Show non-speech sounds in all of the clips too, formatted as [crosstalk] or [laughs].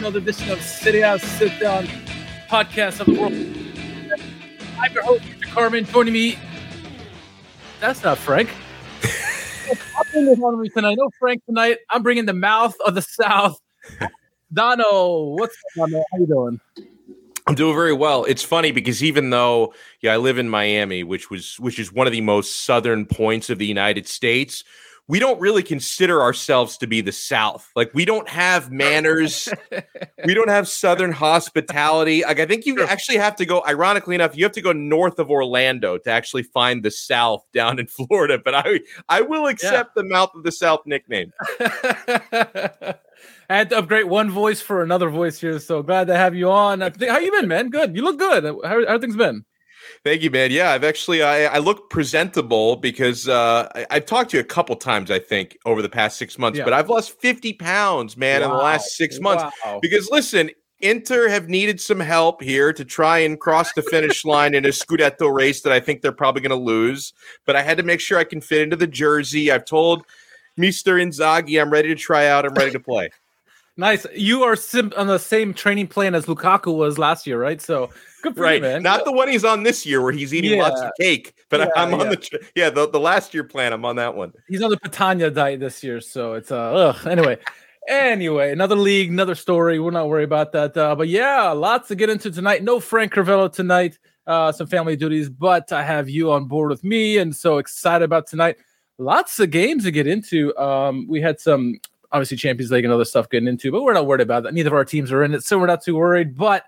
another edition of City House Sit Down podcast of the world. I'm your host, Mr. Carmen. Joining me, that's not Frank. I'm bringing me tonight. No Frank tonight. I'm bringing the mouth of the South. Dono, what's up, Dono? How you doing? I'm doing very well. It's funny because even though yeah, I live in Miami, which was which is one of the most southern points of the United States, we don't really consider ourselves to be the South. Like we don't have [laughs] manners, we don't have Southern hospitality. Like I think you actually have to go. Ironically enough, you have to go north of Orlando to actually find the South down in [laughs] Florida. But I I will accept yeah. the mouth of the South nickname. [laughs] I had to upgrade one voice for another voice here, so glad to have you on. How you been, man? Good. You look good. How, how things been? Thank you, man. Yeah, I've actually I, I look presentable because uh, I, have talked to you a couple times, I think, over the past six months. Yeah. But I've lost fifty pounds, man, wow. in the last six months. Wow. Because listen, Inter have needed some help here to try and cross the finish line in a Scudetto race that I think they're probably going to lose. But I had to make sure I can fit into the jersey. I've told Mister Inzaghi I'm ready to try out. I'm ready to play. [laughs] nice. You are sim- on the same training plan as Lukaku was last year, right? So Good for right. you, man. Not the one he's on this year where he's eating yeah. lots of cake, but yeah, I'm on yeah. the yeah the, the last year plan. I'm on that one. He's on the Patania diet this year, so it's uh ugh. anyway. Anyway, another league, another story. We're not worried about that. Uh, but yeah, lots to get into tonight. No Frank Crivello tonight. Uh, some family duties, but I have you on board with me, and so excited about tonight. Lots of games to get into. Um, we had some obviously Champions League and other stuff getting into, but we're not worried about that. Neither of our teams are in it, so we're not too worried. But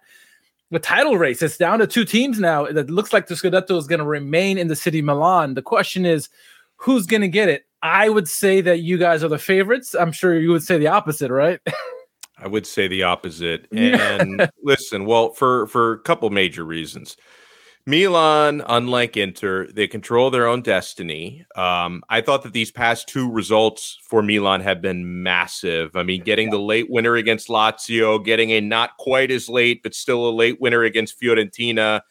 the title race. It's down to two teams now. It looks like the Scudetto is going to remain in the city Milan. The question is, who's going to get it? I would say that you guys are the favorites. I'm sure you would say the opposite, right? [laughs] I would say the opposite. [laughs] And listen, well, for for a couple major reasons. Milan, unlike Inter, they control their own destiny. Um, I thought that these past two results for Milan have been massive. I mean, getting the late winner against Lazio, getting a not quite as late, but still a late winner against Fiorentina,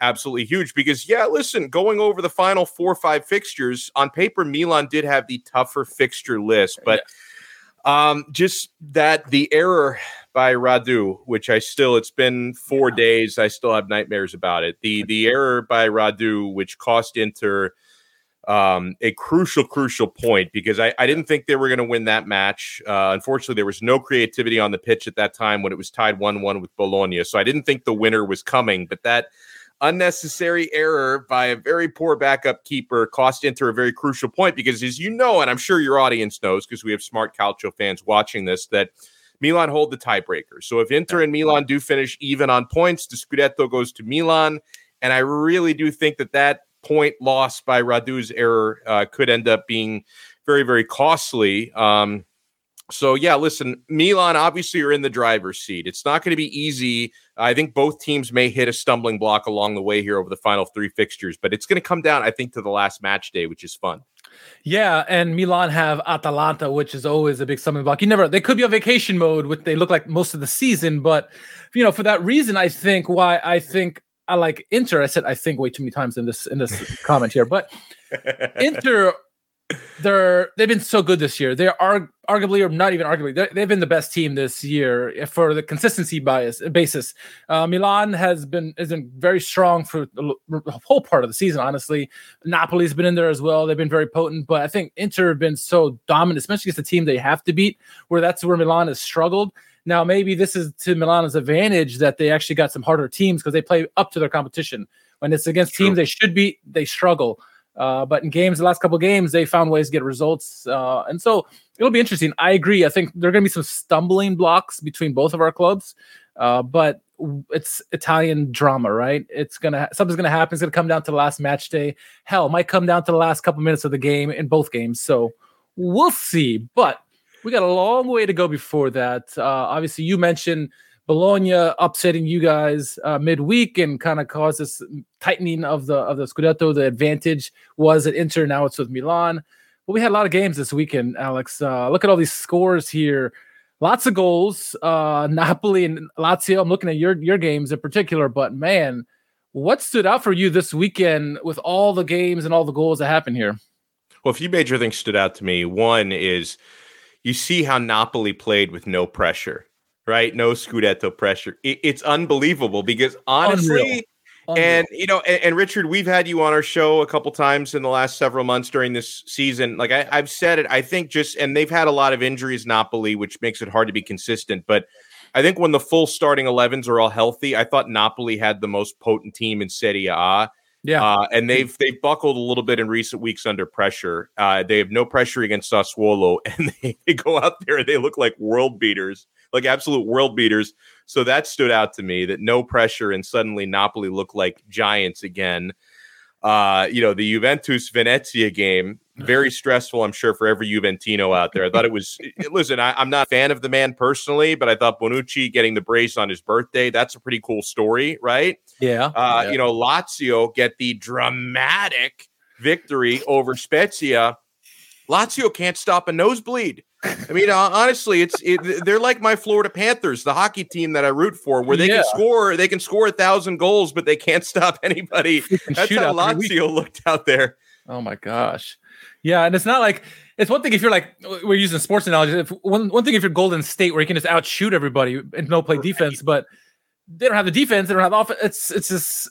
absolutely huge. Because, yeah, listen, going over the final four or five fixtures, on paper, Milan did have the tougher fixture list, but. Yeah um, just that the error by Radu, which I still it's been four yeah. days, I still have nightmares about it. The the error by Radu, which cost Inter um, a crucial, crucial point because I, I didn't think they were going to win that match. Uh, unfortunately, there was no creativity on the pitch at that time when it was tied 1 1 with Bologna. So I didn't think the winner was coming, but that unnecessary error by a very poor backup keeper cost Inter a very crucial point because, as you know, and I'm sure your audience knows because we have smart Calcio fans watching this, that Milan hold the tiebreaker. So if Inter and Milan do finish even on points, the Scudetto goes to Milan. And I really do think that that point loss by Radu's error uh, could end up being very, very costly. Um, so yeah, listen, Milan obviously are in the driver's seat. It's not going to be easy. I think both teams may hit a stumbling block along the way here over the final three fixtures, but it's going to come down, I think, to the last match day, which is fun. Yeah, and Milan have Atalanta, which is always a big stumbling block. You never they could be on vacation mode, which they look like most of the season, but you know, for that reason, I think why I think I like Inter. I said I think way too many times in this in this [laughs] comment here, but [laughs] Inter they're they've been so good this year. They are arguably, or not even arguably, they've been the best team this year for the consistency bias basis. Uh, Milan has been is been very strong for the whole part of the season. Honestly, Napoli's been in there as well. They've been very potent, but I think Inter have been so dominant, especially against the team they have to beat. Where that's where Milan has struggled. Now, maybe this is to Milan's advantage that they actually got some harder teams because they play up to their competition. When it's against True. teams they should beat, they struggle. Uh, but in games, the last couple games, they found ways to get results. Uh, and so it'll be interesting. I agree. I think there are going to be some stumbling blocks between both of our clubs. Uh, but it's Italian drama, right? It's gonna something's gonna happen. It's gonna come down to the last match day. Hell, might come down to the last couple minutes of the game in both games. So we'll see. But we got a long way to go before that. Uh, obviously, you mentioned Bologna upsetting you guys uh, midweek and kind of caused this tightening of the of the Scudetto. The advantage was at Inter. Now it's with Milan. But we had a lot of games this weekend, Alex. Uh, look at all these scores here. Lots of goals. Uh, [laughs] Napoli and Lazio. I'm looking at your your games in particular, but man, what stood out for you this weekend with all the games and all the goals that happened here? Well, a few major things stood out to me. One is you see how Napoli played with no pressure, right? No Scudetto pressure. It, it's unbelievable because honestly. Unreal. Unreal. And you know, and, and, Richard, we've had you on our show a couple times in the last several months during this season. Like I, have said it, I think just and they've had a lot of injuries, Napoli, which makes it hard to be consistent. But I think when the full starting 11s are all healthy, I thought Napoli had the most potent team in Serie A. Yeah, uh, and they've they've buckled a little bit in recent weeks under pressure. Uh, they have no pressure against Sassuolo, [laughs] and they, they go out there and they look like world beaters, like absolute world beaters. So that stood out to me that no pressure, and suddenly Napoli look like giants again uh, you know, the Juventus Venezia game, very stressful, I'm sure, for every Juventino out there. I thought it was, [laughs] listen, I, am not a fan of the man personally, but I thought Bonucci getting the brace on his birthday, that's a pretty cool story, right? Yeah. Uh, yeah. You know, Lazio get the dramatic victory over Spezia. Lazio can't stop a nosebleed. I mean, honestly, it's it, they're like my Florida Panthers, the hockey team that I root for, where they yeah. can score, they can score a thousand goals, but they can't stop [laughs] anybody. That's how Lazio looked out there. Oh my gosh, yeah, and it's not like it's one thing if you're like we're using sports analogies. If one one thing if you're Golden State, where you can just outshoot everybody and no play right. defense, but they don't have the defense, they don't have offense. It's it's just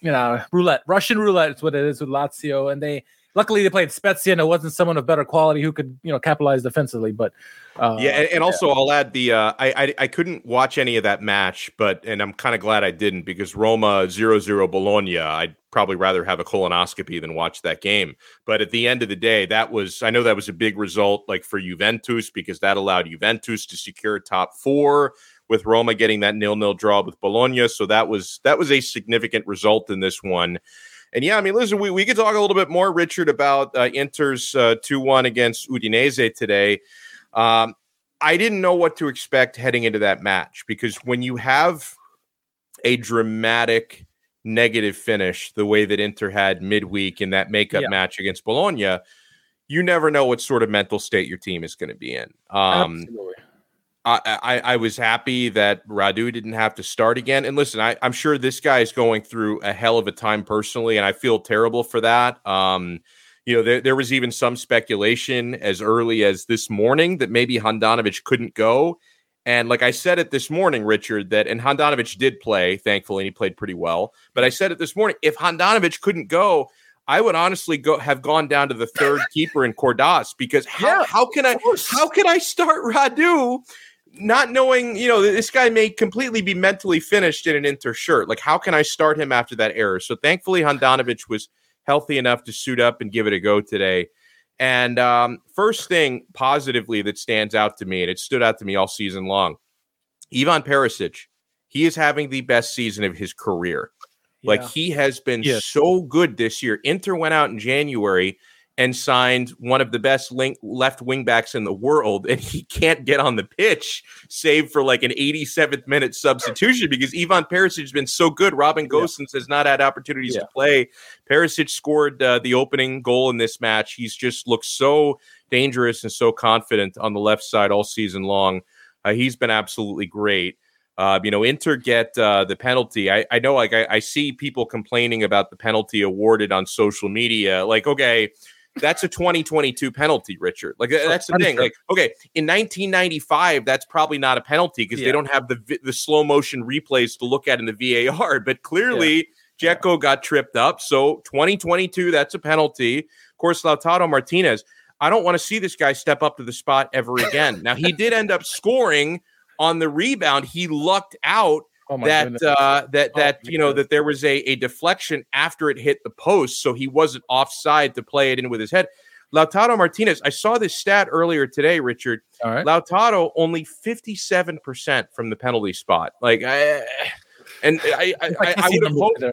you know roulette, Russian roulette. It's what it is with Lazio, and they luckily they played Spezia and it wasn't someone of better quality who could you know capitalize defensively. But uh, yeah, and, and also I'll add the uh, I, I, I couldn't watch any of that match, but and I'm kind of glad I didn't because Roma 0-0 Bologna. I'd probably rather have a colonoscopy than watch that game. But at the end of the day, that was I know that was a big result like for Juventus because that allowed Juventus to secure top four with Roma getting that nil-nil draw with Bologna. So that was that was a significant result in this one. And yeah, I mean, listen, we, we could talk a little bit more, Richard, about uh, Inter's uh, 2 1 against Udinese today. Um, I didn't know what to expect heading into that match because when you have a dramatic negative finish, the way that Inter had midweek in that makeup yeah. match against Bologna, you never know what sort of mental state your team is going to be in. Um, Absolutely. I, I, was happy that Radu didn't have to start again. And listen, I, am sure this guy is going through a hell of a time personally, and I feel terrible for that. Um, you know, there, there was even some speculation as early as this morning that maybe Handanovic couldn't go. And like I said it this morning, Richard, that and Handanovic did play, thankfully, and he played pretty well. But I said it this morning, if Handanovic couldn't go, I would honestly go have gone down to the third keeper in Cordaz because how, yeah, how can I how can I start Radu not knowing, you know, this guy may completely be mentally finished in an Inter shirt. Like, how can I start him after that error? So thankfully, Handanovic was healthy enough to suit up and give it a go today. And um, first thing positively that stands out to me, and it stood out to me all season long, Ivan Perisic, he is having the best season of his career. Yeah. Like he has been yes. so good this year. Inter went out in January and signed one of the best link, left wingbacks in the world, and he can't get on the pitch, save for like an 87th minute substitution because Ivan Perisic has been so good. Robin Gosens yeah. has not had opportunities yeah. to play. Perisic scored uh, the opening goal in this match. He's just looked so dangerous and so confident on the left side all season long. Uh, he's been absolutely great. Uh, you know, Inter get uh, the penalty. I, I know, like, I, I see people complaining about the penalty awarded on social media. Like, okay, that's a 2022 penalty, Richard. Like uh, that's the thing. Like, okay, in 1995, that's probably not a penalty because yeah. they don't have the the slow motion replays to look at in the VAR. [laughs] But clearly, yeah. Dzeko got tripped up. So 2022, that's a penalty. Of course, Lautaro Martinez. I don't want to see this guy step up to the spot ever again. now he [laughs] did end up scoring on the rebound. He lucked out Oh that uh, that oh, that you know that there was a, a deflection after it hit the post, so he wasn't offside to play it in with his head. Lautaro Martinez, I saw this stat earlier today, Richard. All right. Lautaro only 57% from the penalty spot. Like I and I I, I, I would have hoped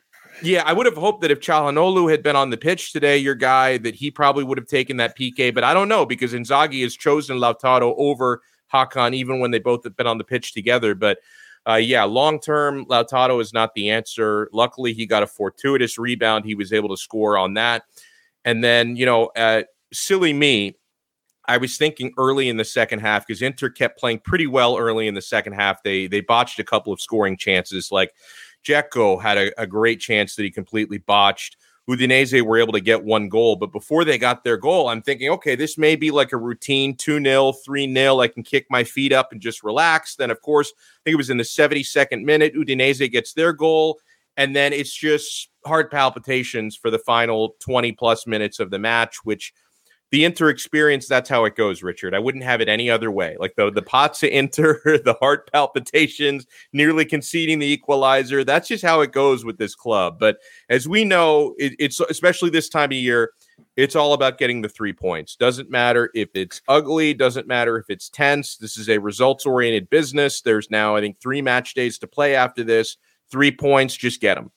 yeah, I would have hoped that if Calhanoglu had been on the pitch today, your guy, that he probably would have taken that PK, but I don't know because Inzaghi has chosen Lautaro over Hakan even when they both have been on the pitch together. But uh, yeah, long term, Lautaro is not the answer. Luckily, he got a fortuitous rebound. He was able to score on that. And then, you know, uh, silly me, I was thinking early in the second half because Inter kept playing pretty well early in the second half. They they botched a couple of scoring chances. Like Dzeko had a, a great chance that he completely botched. Udinese were able to get one goal. But before they got their goal, I'm thinking, okay, this may be like a routine 2 0, 3 0. I can kick my feet up and just relax. Then, of course, I think it was in the 72nd minute, Udinese gets their goal. And then it's just heart palpitations for the final 20 plus minutes of the match, which the Inter experience, that's how it goes, Richard. I wouldn't have it any other way. Like the the Pazza Inter, the heart palpitations, nearly conceding the equalizer. That's just how it goes with this club. But as we know, it, it's especially this time of year, it's all about getting the three points. Doesn't matter if it's ugly, doesn't matter if it's tense. This is a results oriented business. There's now, I think, three match days to play after this. Three points, just get them.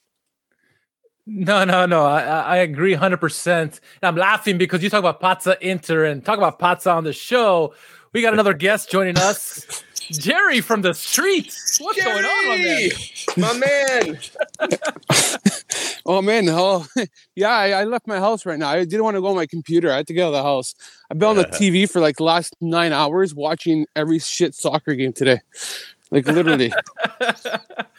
No, no, no. I, I agree 100%. I'm laughing because you talk about Pazza Inter and talk about Pazza on the show. We got another guest joining us, [laughs] Jerry from the streets. What's Jerry! going on, my man? My man. [laughs] oh man, oh [laughs] yeah, I, I, left my house right now. I didn't want to go on my computer. I had to get out of the house. I've been on the TV for like the last nine hours watching every shit soccer game today. Like literally.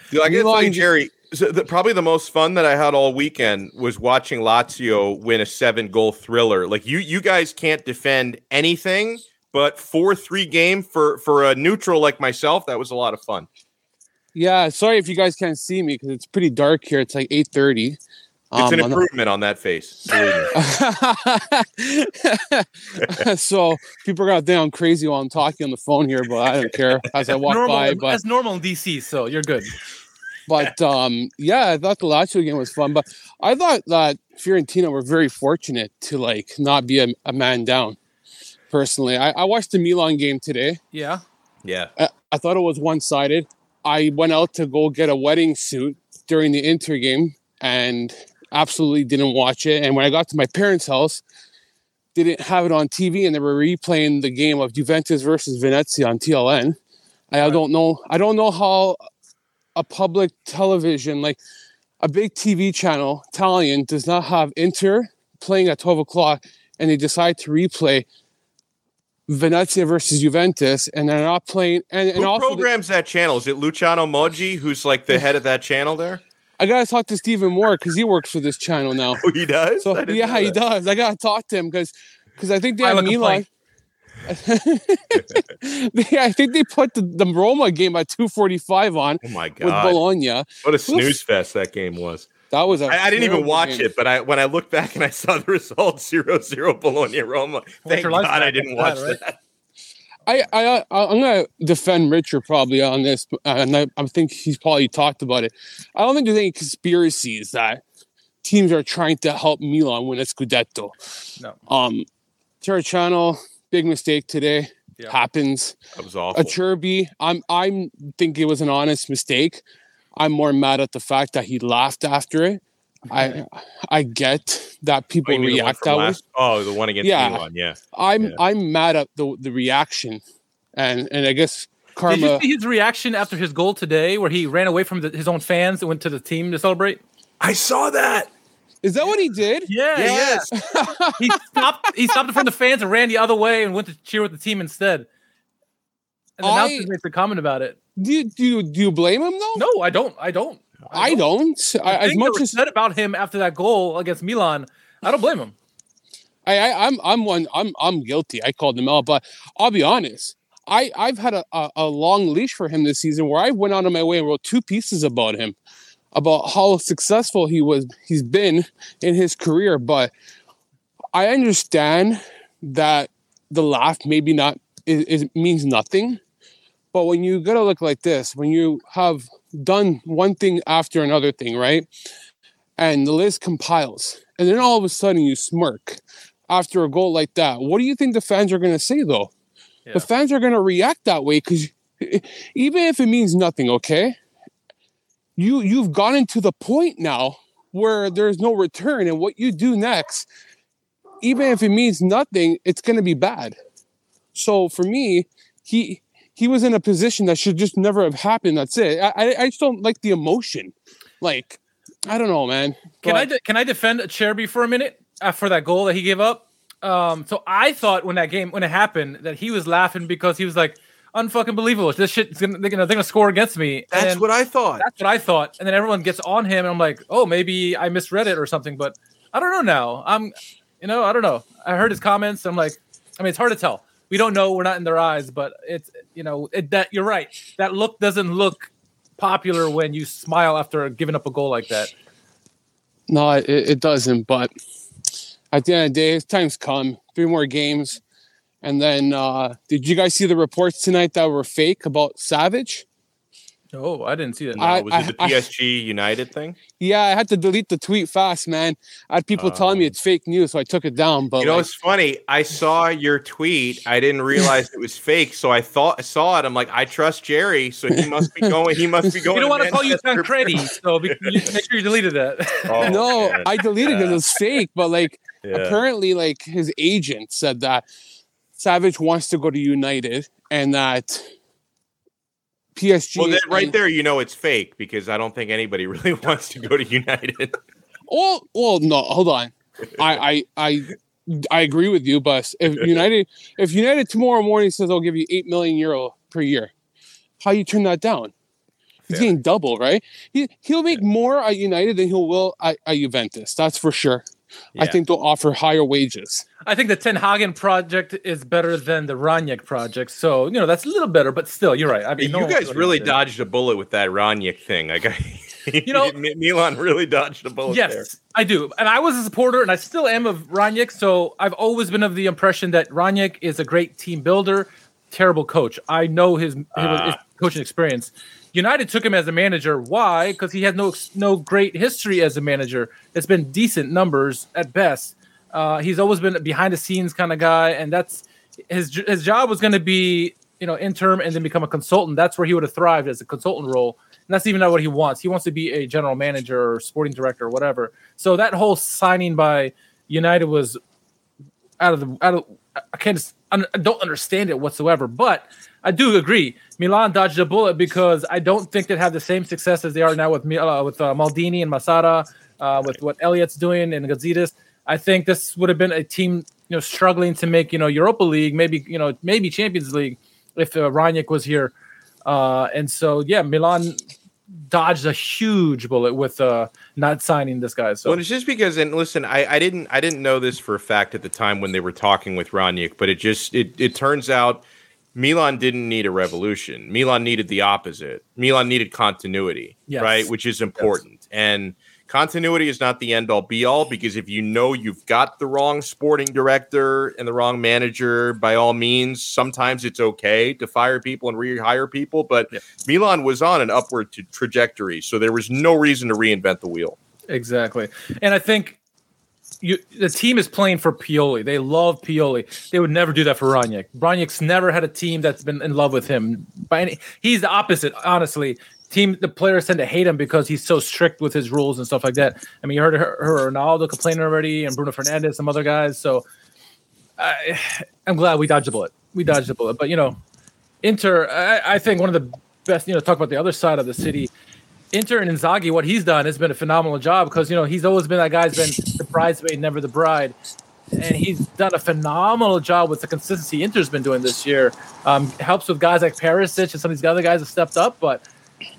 Dude, I gotta tell you, Jerry, so the, probably the most fun that I had all weekend was watching Lazio win a seven goal thriller. Like you, you guys can't defend anything, but four three game for for a neutral like myself, that was a lot of fun. Yeah, sorry if you guys can't see me because it's pretty dark here. It's like eight thirty. It's um, an improvement on, the- on that face. [laughs] so people are gonna think I'm crazy while I'm talking on the phone here, but I don't care as I walk normal, by. But that's normal in DC, so you're good. But [laughs] um, yeah, I thought the Lazio game was fun. But I thought that Fiorentina were very fortunate to like not be a, a man down. Personally, I, I, watched the Milan game today. Yeah, yeah. I, I thought it was one sided. I went out to go get a wedding suit during the Inter game and absolutely didn't watch it. And when I got to my parents' house, didn't have it on TV, and they were replaying the game of Juventus versus Venezia on TLN. I don't know. I don't know how a public television, like a big TV channel, Italian, does not have Inter playing at 12 o'clock and they decide to replay Venezia versus Juventus and they're not playing. And, and Who also programs the, that channel? Is it Luciano Moggi, who's like the head of that channel there? I gotta talk to Stephen Moore because he works for this channel now. [laughs] Oh, he does. So yeah, he does. I gotta talk to him because because I think they have Milan. I think they put the, the Roma game at 245 on. Oh my god. With Bologna. What a snooze fest that game was. That was I I didn't even watch game. it, but I when I look back and I saw the [laughs] results 0-0 Bologna Roma. Thank God I didn't watch that. Right? that. I, I I'm gonna defend Richard probably on this, and I, I think he's probably talked about it. I don't think there's any conspiracies that teams are trying to help Milan win a Scudetto. No. Um, Terracciano, big mistake today. Yeah. Happens. That was awful. Acerbi, I'm I'm think it was an honest mistake. I'm more mad at the fact that he laughed after it. I [laughs] I get that oh, people oh, react that way. Oh, the one against yeah. Milan, yeah. I'm yeah. I'm mad at the the reaction, and and I guess karma. Did you see his reaction after his goal today, where he ran away from the, his own fans and went to the team to celebrate? I saw that. Is that what he did? Yeah, yes. Yeah. [laughs] he stopped. He stopped in front of the fans and ran the other way and went to cheer with the team instead. And the I, makes a comment about it. Do you, do you, do you blame him though? No, I don't. I don't. I, don't. don't. I, as much as said about him after that goal against Milan, I don't blame him. I, I am I'm, I'm one. I'm I'm guilty. I called him out, but I'll be honest. I I've had a, a, a long leash for him this season where I went out of my way and wrote two pieces about him about how successful he was he's been in his career but i understand that the laugh maybe not it, means nothing. But when you gotta look like this when you have done one thing after another thing right? And the list compiles and then all of a sudden you smirk after a goal like that. What do you think the fans are going to say though? Yeah. the fans are going to react that way because [laughs] even if it means nothing okay you you've gotten to the point now where there's no return and what you do next even if it means nothing it's going to be bad. So for me he he was in a position that should just never have happened that's it. I i just don't like the emotion. Like i don't know man. Can but, i de- can i defend Acerbi for a minute after that goal that he gave up? Um so i thought when that game when it happened that he was laughing because he was like unfucking believable. This shit's gonna they're, gonna they're gonna score against me. That's what I thought. That's what I thought. And then everyone gets on him, and I'm like, oh, maybe I misread it or something. But I don't know now. I'm, you know, I don't know. I heard his comments. I'm like, I mean, it's hard to tell. We don't know. We're not in their eyes, but it's, you know, it, that you're right. That look doesn't look popular when you smile after giving up a goal like that. No, it, it doesn't. But at the end of the day, his time's come. Three more games. And then, uh, did you guys see the reports tonight that were fake about Savić? Oh, I didn't see that. No, I- was it the [laughs] I- PSG United thing? Yeah, I had to delete the tweet fast, man. I had people telling me Um, it's fake news, so I took it down. But You know, like, it's funny. I saw your tweet. I didn't [laughs] realize it was fake, so I thought I saw it. I'm like, I trust Jerry, so he must be going. He must be [laughs] going. You don't want to call you. Tancredi, so be, you, make sure you deleted that. Oh, no, man. I deleted it. It was fake. But like, Yeah. apparently, like his agent said that Savić wants to go to United, and that PSG. Well, right and- there, you know it's fake because I don't think anybody [laughs] really wants to go to United. Oh, well, no, hold on. I, I, I, I agree with you, but if [laughs] United, if United tomorrow morning says I'll give you eight million euro per year, how you turn that down? He's Fair. getting double, right? He he'll make more at United than he will at, at Juventus. That's for sure. I think they'll offer higher wages. I think the Ten Hagen project is better than the Rangnick project. So, you know, that's a little better, but still, you're right. I mean, you one guys really go to United. dodged a bullet with that Rangnick thing. Like, I, [laughs] You know- [laughs] Milan really dodged a bullet Yes, there. I do. And I was a supporter and I still am of Rangnick. So I've always been of the impression that Rangnick is a great team builder, terrible coach. I know his, his, Ah. his coaching experience. United took him as a manager. Why? Because he had no no great history as a manager. It's been decent numbers at best. Uh, he's always been a behind the scenes kind of guy, and that's his his job was going to be you know interim and then become a consultant. That's where he would have thrived as a consultant role. And that's even not what he wants. He wants to be a general manager or sporting director or whatever. So that whole signing by United was out of the out of I can't just don't understand it whatsoever. But I do agree. Milan dodged a bullet because I don't think they'd have the same success as they are now with uh, with uh, Maldini and Massara, uh, with what Elliott's doing and Gazidis. I think this would have been a team you know struggling to make you know Europa League, maybe you know maybe Champions League if uh, Rangnick was here. Uh, and so yeah, Milan dodged a huge bullet with uh, not signing this guy. So Well, it's just because, and listen, I, I didn't, I didn't know this for a fact at the time when they were talking with Rangnick, but it just, it, it turns out Milan didn't need a revolution. Milan needed the opposite. Milan needed continuity, Yes. right, which is important. And continuity is not the end all be all because if you know you've got the wrong sporting director and the wrong manager, by all means, sometimes it's okay to fire people and rehire people. But Yeah. Milan was on an upward trajectory, so there was no reason to reinvent the wheel. Exactly. And I think you, the team is playing for Pioli. They love Pioli. They would never do that for Rangnick. Rangnick's never had a team that's been in love with him. By any, he's the opposite, honestly. Team the players tend to hate him because he's so strict with his rules and stuff like that. I mean, you heard her, her Ronaldo complaining already, and Bruno Fernandes, some other guys. So I, I'm glad we dodged a bullet. We dodged a bullet. But you know, Inter, I, I think one of the best. You know, talk about the other side of the city. Inter and Inzaghi, what he's done has been a phenomenal job because you know he's always been that guy's been the bridesmaid, never the bride, and he's done a phenomenal job with the consistency Inter's been doing this year. Um, helps with guys like Perisic and some of these other guys have stepped up, but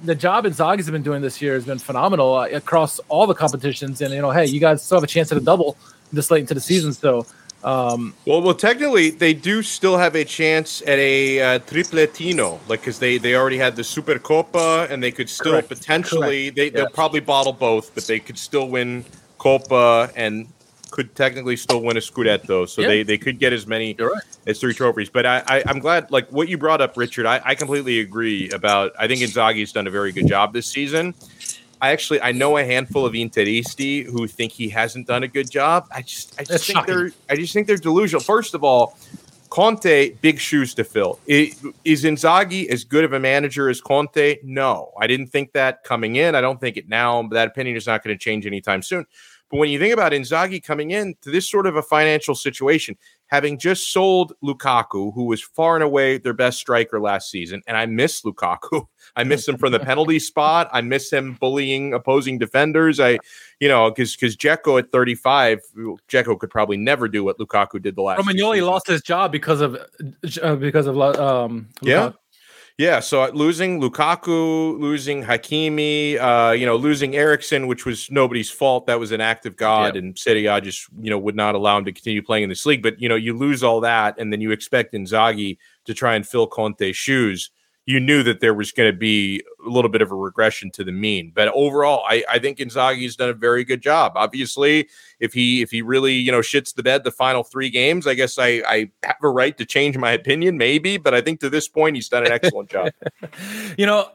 the job Inzaghi's been doing this year has been phenomenal uh, across all the competitions. And you know, hey, you guys still have a chance at a double this late into the season, so. Um, Well, well, technically, they do still have a chance at a uh, tripletino, like because they they already had the Supercopa, and they could still Correct. potentially they they'll Yes. probably bottle both, but they could still win Copa and could technically still win a Scudetto, so Yeah. they they could get as many right. as three trophies. But I, I I'm glad, like what you brought up, Richard. I, I completely agree about. I think Inzaghi's done a very good job this season. I actually I know a handful of Interisti who think he hasn't done a good job. I just I just That's think shocking. they're I just think they're delusional. First of all, Conte big shoes to fill. I- Is Inzaghi as good of a manager as Conte? No, I didn't think that coming in. I don't think it now. But that opinion is not going to change anytime soon. But when you think about Inzaghi coming in to this sort of a financial situation, having just sold Lukaku, who was far and away their best striker last season, and I miss Lukaku. [laughs] I miss him from the penalty [laughs] spot. I miss him bullying opposing defenders. I, you know, because because Dzeko at 35, Dzeko could probably never do what Lukaku did the last. Romagnoli lost his job because of uh, because of um Lukaku. Yeah, so uh, losing Lukaku, losing Hakimi, uh, you know, losing Eriksen, which was nobody's fault. That was an act of God, and Serie A just you know would not allow him to continue playing in this league. But you know, you lose all that, and then you expect Inzaghi to try and fill Conte's shoes you knew that there was going to be a little bit of a regression to the mean. But overall, I, I think Inzaghi's done a very good job. Obviously, if he if he really you know shits the bed the final three games, I guess I I have a right to change my opinion, maybe. But I think to this point, he's done an excellent job. [laughs] You know,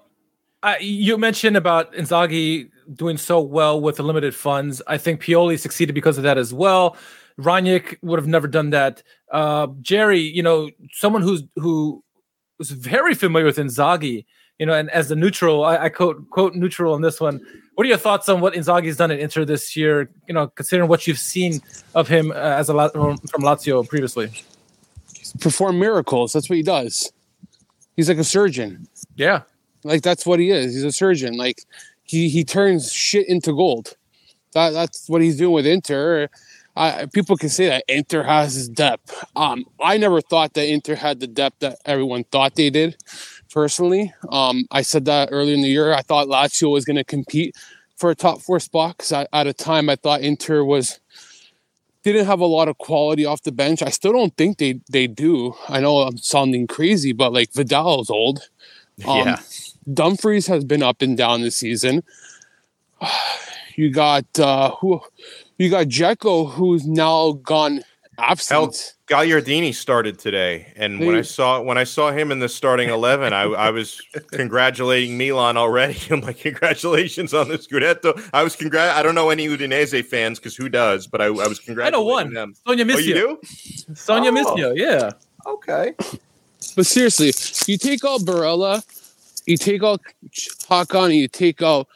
I, you mentioned about Inzaghi doing so well with the limited funds. I think Pioli succeeded because of that as well. Rangnick would have never done that. Uh, Jerry, you know, someone who's who was very familiar with Inzaghi. You know, and as the neutral, I, I quote quote neutral on this one. What are your thoughts on what Inzaghi's done at Inter this year? You know, considering what you've seen of him uh, as a from Lazio previously. Perform miracles. That's what he does. He's like a surgeon. Yeah, like that's what he is. He's a surgeon. Like he he turns shit into gold. That that's what he's doing with Inter. I, people can say that Inter has his depth. Um, I never thought that Inter had the depth that everyone thought they did. Personally, um, I said that earlier in the year. I thought Lazio was going to compete for a top four spot because at a time I thought Inter was didn't have a lot of quality off the bench. I still don't think they they do. I know I'm sounding crazy, but like Vidal's old. [laughs] Um, yeah. Dumfries has been up and down this season. [sighs] You got uh, who you got Dzeko, who's now gone absent. Hell, Gagliardini started today, and when I saw when I saw him in the starting eleven, I, I was [laughs] congratulating Milan already. [laughs] I'm like, congratulations on the Scudetto. I was congrat. I don't know any Udinese fans because who does? But I, I was congratulating I know one. them. Sonia Misio. Oh, you do? Sonia oh. Misio. Yeah. Okay. But seriously, you take out Barella, you take out Hakan, you take out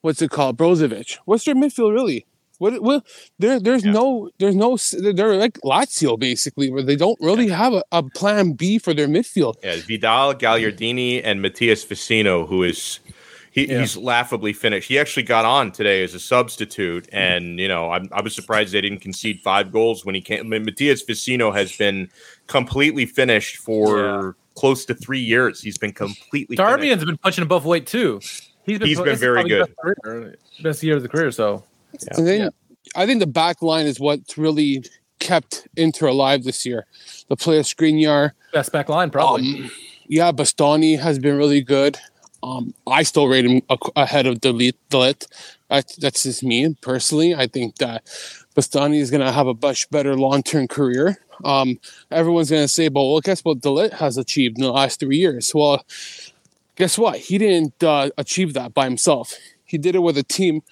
what's it called, Brozovic. What's their midfield really? What, what there there's yeah. no there's no they're like Lazio basically where they don't really have a, a plan B for their midfield. Yeah, Vidal, Gagliardini, and Matías Vecino, who is he, yeah. he's laughably finished. He actually got on today as a substitute, mm-hmm. and you know I'm, I was surprised they didn't concede five goals when he came. I mean, Matías Vecino has been completely finished for yeah. close to three years. He's been completely. Darmian's been punching above weight too. He's been, he's been very good. Best, career, best year of the career. So yeah. And then yeah. I think the back line is what's really kept Inter alive this year. The player Skriniar. Best back line, probably. Um, yeah, Bastoni has been really good. Um, I still rate him ahead of de Ligt. Delete. That's, that's just me personally. I think that Bastoni is going to have a much better long term career. Um, everyone's going to say, but well, guess what de Ligt has achieved in the last three years? Well, guess what? He didn't uh, achieve that by himself. He did it with a team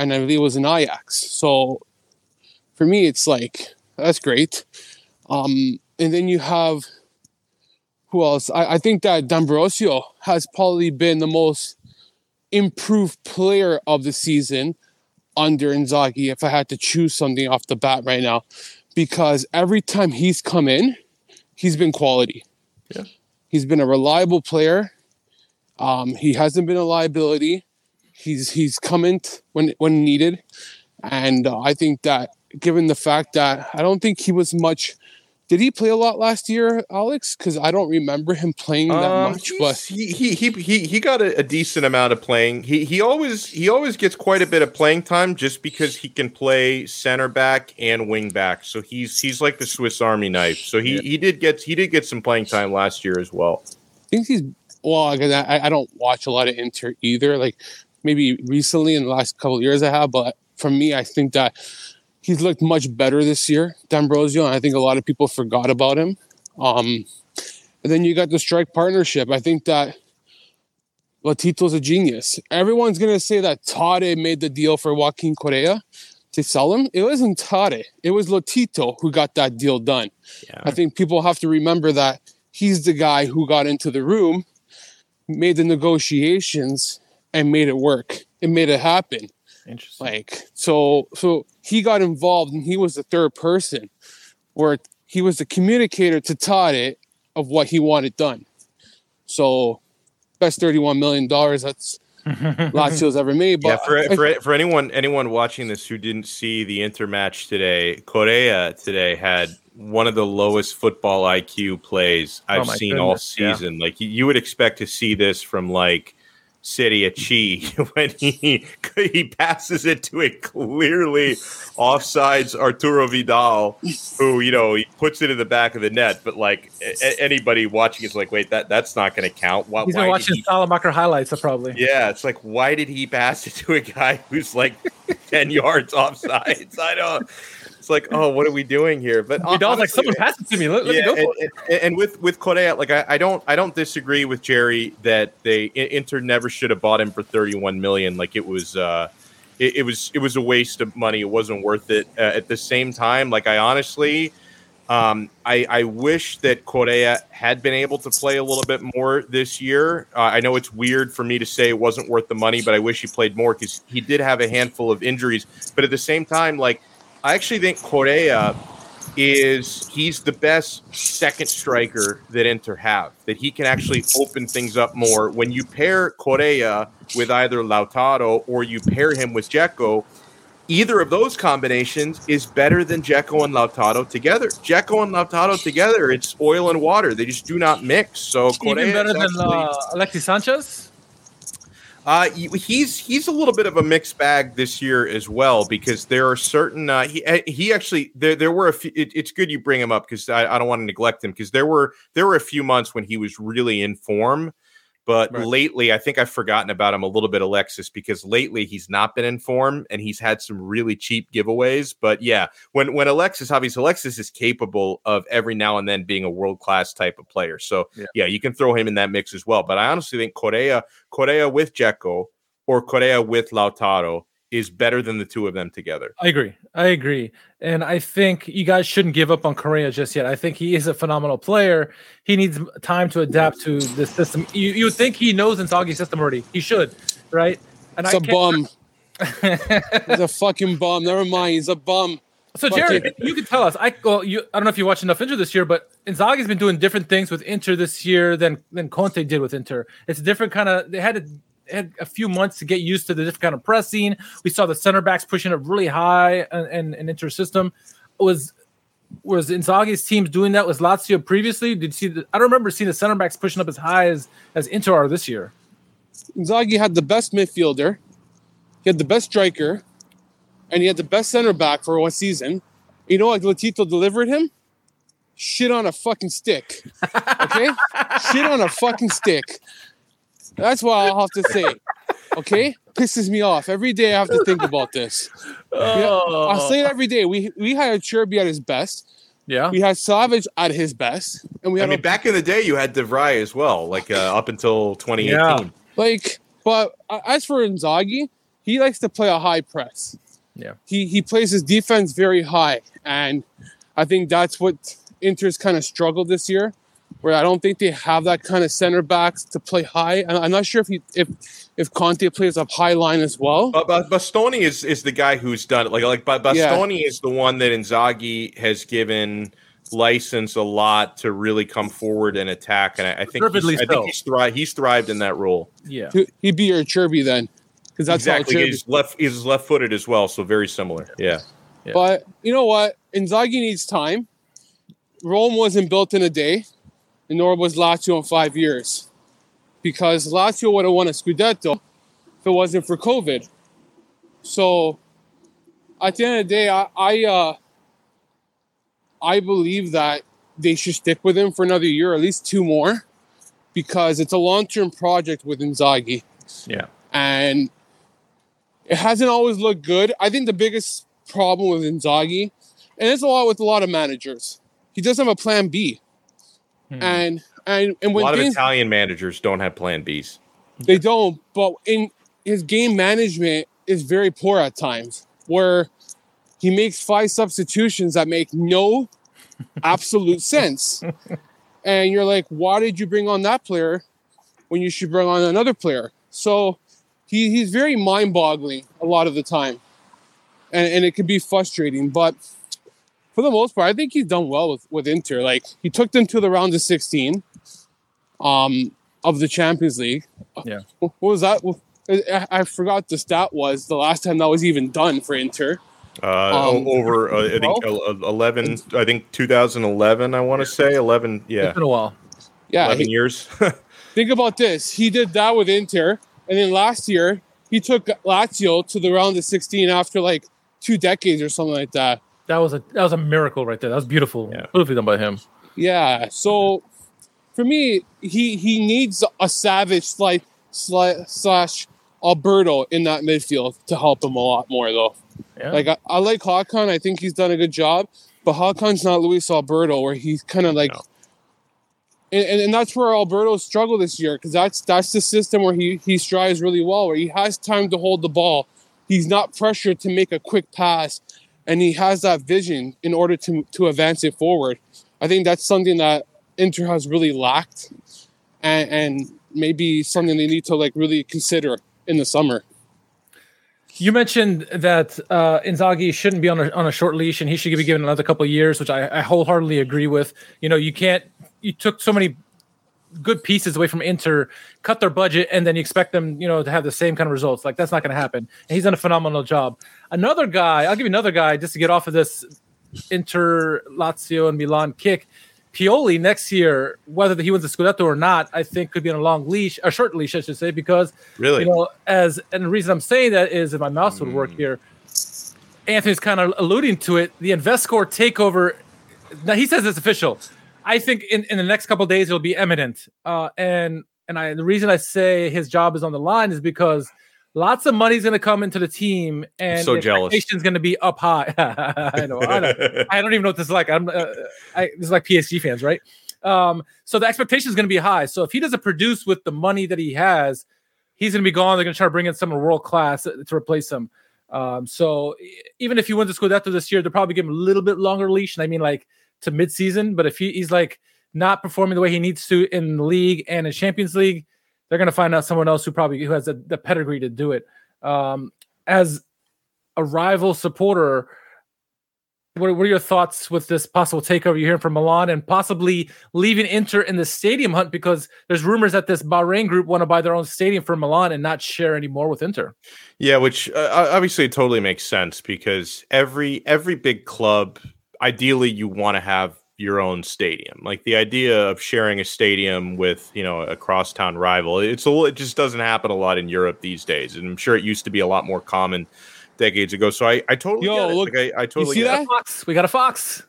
and I believe it was an Ajax. So for me, it's like that's great. Um, and then you have who else? I, I think that D'Ambrosio has probably been the most improved player of the season under Inzaghi. If I had to choose something off the bat right now, because every time he's come in, he's been quality. Yeah. He's been a reliable player. Um, he hasn't been a liability. He's he's coming when when needed, and uh, I think that given the fact that I don't think he was much. Did he play a lot last year, Alex? Because I don't remember him playing that um, much. But he he he he, he got a, a, decent amount of playing. He he always he always gets quite a bit of playing time just because he can play center back and wing back. So he's he's like the Swiss Army knife. So he, yeah. he did get he did get some playing time last year as well. I think he's well. I, I don't watch a lot of Inter either. Like maybe recently in the last couple of years I have, but for me, I think that he's looked much better this year, D'Ambrosio, and I think a lot of people forgot about him. Um, and then you got the strike partnership. I think that Lotito's a genius. Everyone's gonna say that Tare made the deal for Joaquin Correa to sell him. It wasn't Tare. It was Lotito who got that deal done. Yeah. I think people have to remember that he's the guy who got into the room, made the negotiations, and made it work. It made it happen. Interesting. Like so, so he got involved, and he was the third person, where he was the communicator to Tare of what he wanted done. So, best thirty-one million dollars that's [laughs] Lazio's ever made. But yeah, for, I, for, for anyone anyone watching this who didn't see the Inter match today, Correa today had one of the lowest football IQ plays oh I've Oh my seen all goodness, yeah. season. Like you, you would expect to see this from like City of Chi [laughs] when he he passes it to a clearly offsides Arturo Vidal, who you know he puts it in the back of the net. But like a- a- anybody watching is like, wait, that that's not going to count. Why, He's been watching he- Salamaker highlights, probably. yeah, it's like, why did he pass it to a guy [laughs] who's like 10 yards offsides? I don't. It's like, oh, what are we doing here? But Vidal's like, someone pass it to me. Let, let yeah, me go and, and- and with with Correa, like I, I don't I don't disagree with Jerry that they Inter never should have bought him for 31 million. Like it was uh it, it was it was a waste of money. It wasn't worth it. Uh, at the same time, like I honestly um, I, I wish that Correa had been able to play a little bit more this year. Uh, I know it's weird for me to say it wasn't worth the money, but I wish he played more because he did have a handful of injuries. But at the same time, like I actually think Correa is he's the best second striker that Inter have. That he can actually open things up more. When you pair Correa with either Lautaro or you pair him with Dzeko, either of those combinations is better than Dzeko and Lautaro together. Dzeko and Lautaro together, it's oil and water. They just do not mix. So Correa Even better than uh, Alexis Sanchez. Uh, he's he's a little bit of a mixed bag this year as well because there are certain uh, he uh, he actually there there were a few. It, it's good you bring him up because I, I don't want to neglect him because there were there were a few months when he was really in form, but Right. lately I think I've forgotten about him a little bit, Alexis, because lately he's not been in form and he's had some really cheap giveaways. But yeah, when when Alexis obviously Alexis is capable of every now and then being a world class type of player, so Yeah. yeah, you can throw him in that mix as well. But I honestly think Correa Correa with Dzeko or Correa with Lautaro is better than the two of them together. I agree. I agree. And I think you guys shouldn't give up on Correa just yet. I think he is a phenomenal player. He needs time to adapt to the system. You you think he knows Inzaghi's system already. He should, right? And He's a bum. [laughs] He's a fucking bum. Never mind. He's a bum. So Fuck Jerry, it. you can tell us. I well, you I don't know if you watched enough Inter this year, but Inzaghi's been doing different things with Inter this year than than Conte did with Inter. It's a different kind of. They had to had a few months to get used to the different kind of pressing. We saw the center backs pushing it really high and and, and Inter system was was Inzaghi's teams doing that with Lazio previously? Did you see? The, I don't remember seeing the center backs pushing up as high as as Inter are this year. Inzaghi had the best midfielder, he had the best striker, and he had the best center back for one season. You know what Lotito delivered him? Shit on a fucking stick. [laughs] Okay? Shit on a fucking stick. That's what I'll have to say. Okay? Pisses me off. Every day I have to think about this. I'll say it every day. We we had Cherby at his best. yeah. We had Savić at his best. And we I had mean, back in the day, you had de Vrij as well, like uh, up until 2018. Yeah. Like, but uh, as for Inzaghi, he likes to play a high press. Yeah. He he plays his defense very high, and I think that's what Inter's kind of struggled this year. Where I don't think they have that kind of center backs to play high, and I'm not sure if he if if Conte plays up high line as well. But, but Bastoni is is the guy who's done it. Like like but Bastoni is the one that Inzaghi has given license a lot to really come forward and attack. And I, I think he's, Deservedly I think he's thrived he's thrived in that role. Yeah. He- He'd be your Cherby then, because that's exactly. how He's left he's left footed as well, so very similar. Yeah. Yeah. But you know what? Inzaghi needs time. Rome wasn't built in a day, and nor was Lazio in five years. Because Lazio would have won a Scudetto if it wasn't for COVID. So at the end of the day, I I, uh, I believe that they should stick with him for another year, at least two more, because it's a long-term project with Inzaghi Yeah. and it hasn't always looked good. I think the biggest problem with Inzaghi, and it's a lot with a lot of managers, he doesn't have a plan B. Hmm. And and and A when lot of things, Italian managers don't have plan Bs. they don't, but in his game management is very poor at times, where he makes five substitutions that make no absolute sense. And you're like, why did you bring on that player when you should bring on another player? So he, he's very mind boggling a lot of the time. And, and it can be frustrating. But for the most part, I think he's done well with, with Inter. Like he took them to the round of 16 um, of the Champions League. Yeah. What was that? I, I forgot the stat was the last time that was even done for Inter. Uh, Um, over uh, I think eleven. I think 2011. I want to say 11. Yeah, It's been a while. Yeah, 11 he- years. [laughs] think about this. He did that with Inter, and then last year he took Lazio to the round of 16 after like two decades or something like that. That was a that was a miracle right there. That was beautiful. Yeah. Beautifully done by him. Yeah. So for me, he he needs a Savić like sli- slash Alberto in that midfield to help him a lot more though. Yeah. Like I, I like Hakan. I think he's done a good job, but Hakan's not Luis Alberto, where he's kind of like, No. and, and, and that's where Alberto struggled this year because that's that's the system where he he strives really well, where he has time to hold the ball, he's not pressured to make a quick pass, and he has that vision in order to to advance it forward. I think that's something that Inter has really lacked, and, and maybe something they need to like really consider in the summer. You mentioned that uh, Inzaghi shouldn't be on a, on a short leash and he should be given another couple of years, which I, I wholeheartedly agree with. You know, you can't. You took so many good pieces away from Inter, cut their budget, and then you expect them, you know, to have the same kind of results. Like that's not going to happen. And he's done a phenomenal job. Another guy, I'll give you another guy just to get off of this Inter, Lazio, and Milan kick. Pioli next year, whether he wins the Scudetto or not, I think could be on a long leash, a short leash, I should say, because really? you know, as and the reason I'm saying that is if my mouse would work hmm. here. Anthony's kind of alluding to it. The Investcorp takeover. Now he says it's official. I think in, in the next couple of days it'll be imminent. Uh, and and I the reason I say his job is on the line is because lots of money's going to come into the team, and so jealous. expectation's going to be up high. [laughs] I know. I know. [laughs] I don't even know what this is like. I'm. Uh, I, this is like PSG fans, right? Um, so the expectation is going to be high. So if he doesn't produce with the money that he has, he's going to be gone. They're going to try to bring in someone world class to replace him. Um, so even if he wins the Scudetto this year, they'll probably give him a little bit longer leash. And I mean, like to mid-season. But if he, he's like not performing the way he needs to in the league and in Champions League, they're going to find out someone else who probably who has the, the pedigree to do it. Um, as a rival supporter, what, what are your thoughts with this possible takeover you're hearing from Milan and possibly leaving Inter in the stadium hunt because there's rumors that this Bahrain group want to buy their own stadium for Milan and not share anymore with Inter. Yeah, which uh, obviously totally makes sense because every every big club, ideally, you want to have your own stadium. Like the idea of sharing a stadium with you know a crosstown rival, it's a, it just doesn't happen a lot in Europe these days, and I'm sure it used to be a lot more common decades ago. So I I totally Yo, get it. look, Like, I, I totally see get that? it. Fox, we got a Fox.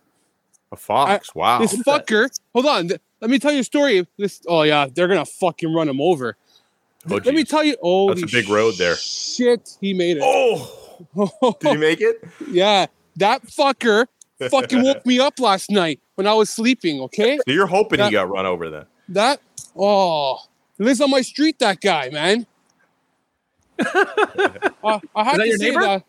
a fox. wow, This fucker. Hold on. th- Let me tell you a story. This. Oh yeah, they're gonna fucking run him over. Oh, Let me tell you. Oh, That's a big road there. Shit, he made it. Oh, [laughs] did he make it? yeah, that fucker fucking woke me up last night when I was sleeping. Okay, So you're hoping That- he got run over then? that. Oh, he lives on my street. That guy, man. uh, [laughs] I have that to your say neighbor? that.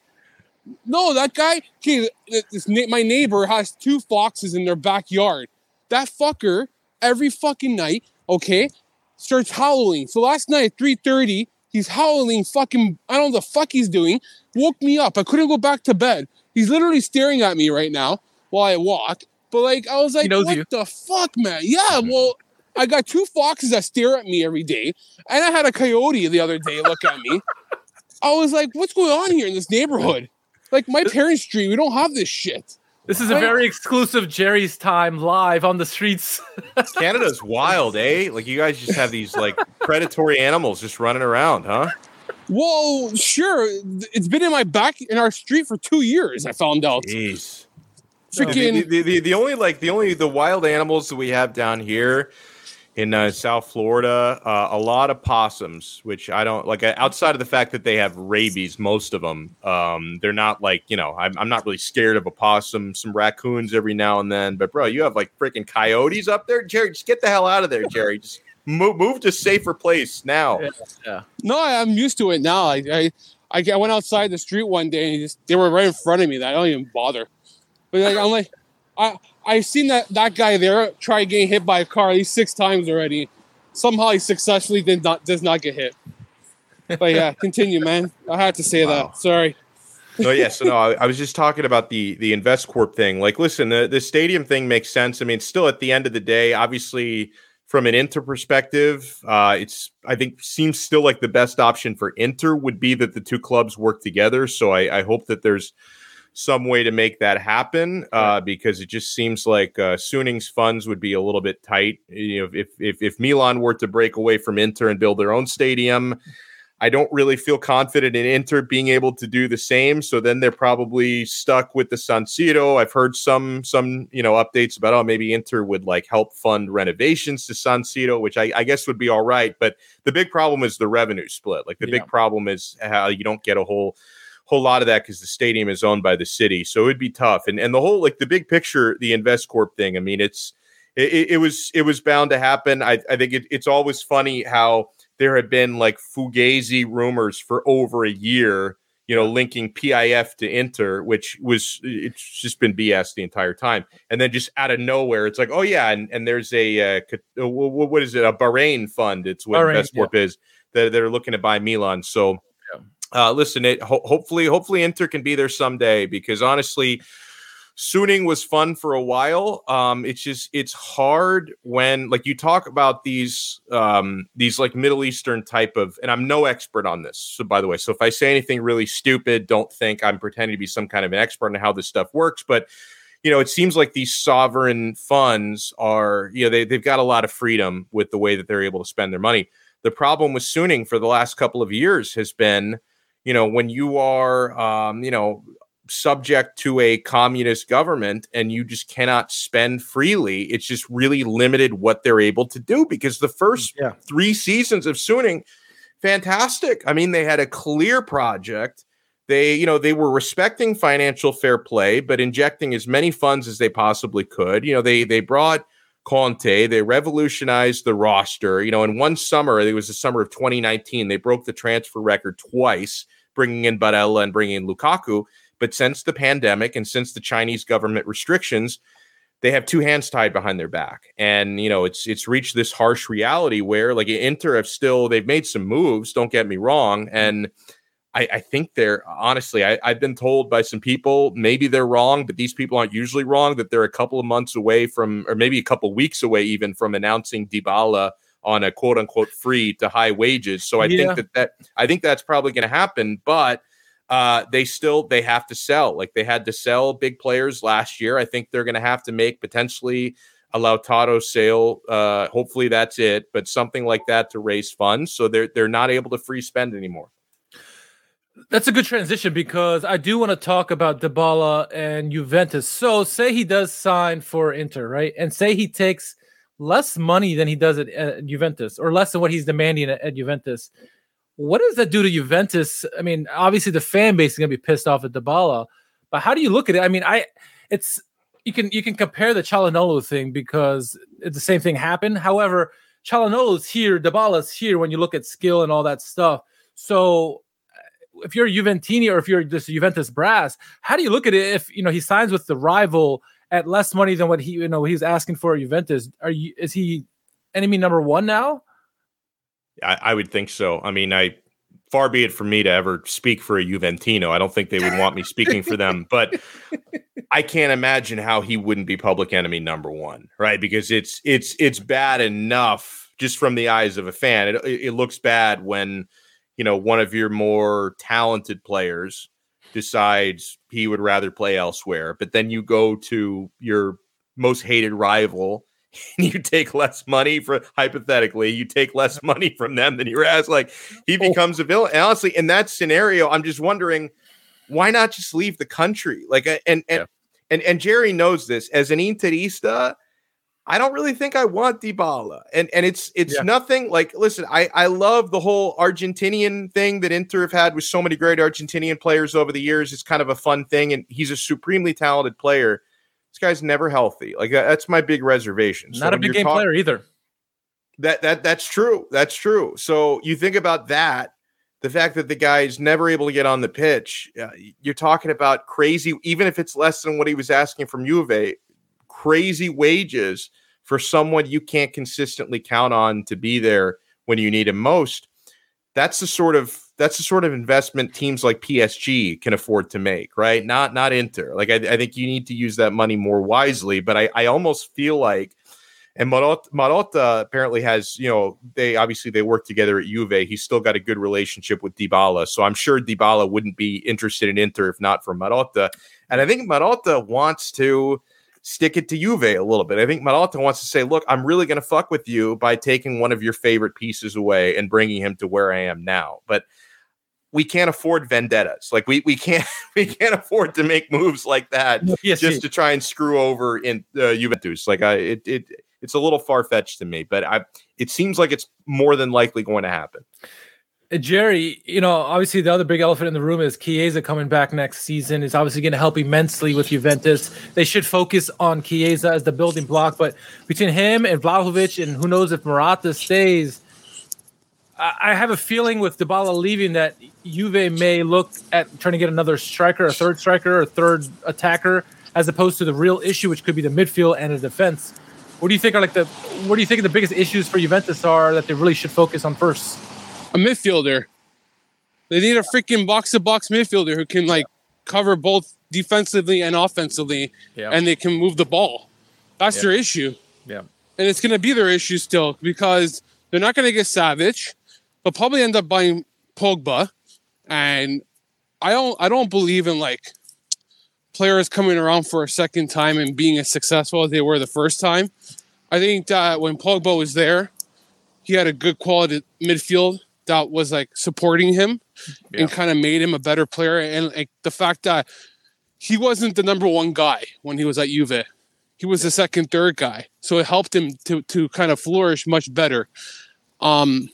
No, that guy. Okay, this my neighbor has two foxes in their backyard. That fucker every fucking night. Okay, starts howling. So last night at three thirty, he's howling. Fucking, I don't know the fuck he's doing. Woke me up. I couldn't go back to bed. He's literally staring at me right now while I walk. But like, I was like, what you. the fuck, man? Yeah, well. I got two foxes that stare at me every day, and I had a coyote the other day look at me. I was like, "What's going on here in this neighborhood?" Like my parents' street, we don't have this shit. This is a very exclusive Jerry's time live on the streets. [laughs] Canada's wild, eh? Like you guys just have these like predatory animals just running around, huh? Whoa, sure, it's been in my back in our street for two years. I found out. Jeez. Freaking The, the, the, the only like the only the wild animals that we have down here in uh, South Florida, uh, a lot of possums, which I don't like. uh, Outside of the fact that they have rabies, most of them, um, they're not like you know. I'm, I'm not really scared of a possum. Some raccoons every now and then, but bro, you have like freaking coyotes up there, Jerry. Just get the hell out of there, Jerry. Just move move to safer place now. Yeah. no, I'm used to it now. I, I I I went outside the street one day and just they were right in front of me. That I don't even bother. But like I'm like, I I've seen that that guy there try getting hit by a car at least six times already. Somehow he successfully did not does not get hit. But yeah, [laughs] continue, man. I had to say Wow. that. Sorry. no, yeah. So no, [laughs] I, I was just talking about the the InvestCorp thing. Like, listen, the the stadium thing makes sense. I mean, still at the end of the day, obviously, from an Inter perspective, uh, it's I think seems still like the best option for Inter would be that the two clubs work together. So I, I hope that there's some way to make that happen uh, because it just seems like uh, Suning's funds would be a little bit tight. You know, if if if Milan were to break away from Inter and build their own stadium, I don't really feel confident in Inter being able to do the same. So then they're probably stuck with the San Siro. I've heard some some you know updates about oh maybe Inter would like help fund renovations to San Siro, which I, I guess would be all right. But the big problem is the revenue split. Like the yeah. big problem is how you don't get a whole whole lot of that because the stadium is owned by the city, so it'd be tough. And and the whole like the big picture, the Investcorp thing. I mean, it's it, it was it was bound to happen. I I think it, it's always funny how there had been like fugazi rumors for over a year, you know, linking PIF to Inter, which was it's just been BS the entire time. And then just out of nowhere, it's like, oh yeah, and, and there's a uh, uh what is it, a Bahrain fund? It's what Bahrain, Investcorp yeah. is that they're looking to buy Milan. So uh, listen, it ho- hopefully, hopefully Inter can be there someday because honestly, Suning was fun for a while. Um, it's just it's hard when like you talk about these um, these like Middle Eastern type of, and I'm no expert on this. So by the way, so if I say anything really stupid, don't think I'm pretending to be some kind of an expert on how this stuff works. But you know, it seems like these sovereign funds are, you know, they, they've got a lot of freedom with the way that they're able to spend their money. The problem with Suning for the last couple of years has been you know, when you are, um, you know, subject to a communist government and you just cannot spend freely, it's just really limited what they're able to do because the first yeah. three seasons of Suning, fantastic. I mean, they had a clear project. They, you know, they were respecting financial fair play, but injecting as many funds as they possibly could. You know, they they brought Conte. They revolutionized the roster. You know, in one summer, it was the summer of 2019, they broke the transfer record twice, bringing in Barella and bringing in Lukaku. But since the pandemic and since the Chinese government restrictions, they have two hands tied behind their back. And, you know, it's it's reached this harsh reality where like Inter have still they've made some moves, don't get me wrong. And I, I think they're honestly, I, I've been told by some people, maybe they're wrong, but these people aren't usually wrong, that they're a couple of months away from, or maybe a couple of weeks away even from announcing Dybala on a quote unquote free to high wages. So I yeah. think that, that I think that's probably going to happen, but uh, they still they have to sell. Like they had to sell big players last year. I think they're going to have to make potentially a Lautaro sale. Uh, hopefully that's it, but something like that to raise funds. So they're they're not able to free spend anymore. That's a good transition because I do want to talk about Dybala and Juventus. So, say he does sign for Inter, right? And say he takes less money than he does at, at Juventus or less than what he's demanding at, at, Juventus. What does that do to Juventus? I mean, obviously the fan base is going to be pissed off at Dybala, but how do you look at it? I mean, I it's you can you can compare the Calhanoglu thing because the same thing happened. However, Calhanoglu's here, Dybala's here when you look at skill and all that stuff. So uh, if you're Juventini or if you're just Juventus brass, how do you look at it if you know he signs with the rival at less money than what he you know he's asking for Juventus? Are you is he enemy number one now? I, I would think so. I mean, I far be it from me to ever speak for a Juventino. I don't think they would want me speaking for them, but [laughs] I can't imagine how he wouldn't be public enemy number one, right? Because it's it's it's bad enough just from the eyes of a fan. It it looks bad when you know, one of your more talented players decides he would rather play elsewhere, but then you go to your most hated rival [laughs] you take less money for hypothetically, you take less money from them than you asked. Like he oh. becomes a villain. And honestly, in that scenario, I'm just wondering why not just leave the country? Like, and and yeah. and, and Jerry knows this as an Interista. I don't really think I want Dybala. And and it's it's yeah. nothing like listen, I I love the whole Argentinian thing that Inter have had with so many great Argentinian players over the years. It's kind of a fun thing and he's a supremely talented player. This guy's never healthy. Like that's my big reservation. So Not a big game talk- player either. That that that's true. That's true. So you think about that, the fact that the guy is never able to get on the pitch. Uh, you're talking about crazy even if it's less than what he was asking from Juve crazy wages for someone you can't consistently count on to be there when you need him most. That's the sort of that's the sort of investment teams like PSG can afford to make, right? Not not Inter. Like I, I think you need to use that money more wisely. But I, I almost feel like And Marotta, Marotta apparently has, you know, they obviously they work together at Juve. He's still got a good relationship with Dybala, so I'm sure Dybala wouldn't be interested in Inter if not for Marotta. And I think Marotta wants to stick it to Juve a little bit. I think Marotta wants to say, look, I'm really going to fuck with you by taking one of your favorite pieces away and bringing him to where I am now. But we can't afford vendettas. Like we we can't [laughs] we can't afford to make moves like that [laughs] yes, just to try and screw over in uh, Juventus. Like I it it it's a little far fetched to me, but I it seems like it's more than likely going to happen. Uh, Jerry, you know, obviously the other big elephant in the room is Chiesa coming back next season is obviously going to help immensely with Juventus. They should focus on Chiesa as the building block, but between him and Vlahovic, and who knows if Morata stays, I have a feeling with Dybala leaving that Juve may look at trying to get another striker, a third striker, a third attacker, as opposed to the real issue, which could be the midfield and the defense. What do you think are like the what do you think the biggest issues for Juventus are that they really should focus on first? A midfielder. They need a freaking box to box midfielder who can like cover both defensively and offensively, yeah. and they can move the ball. That's yeah. their issue. Yeah, and it's going to be their issue still because they're not going to get Savić. They'll probably end up buying Pogba, and I don't I don't believe in like players coming around for a second time and being as successful as they were the first time. I think that when Pogba was there, he had a good quality midfield that was like supporting him yeah. and kind of made him a better player. And like the fact that he wasn't the number one guy when he was at Juve, he was the second, third guy. So it helped him to to kind of flourish much better. Um,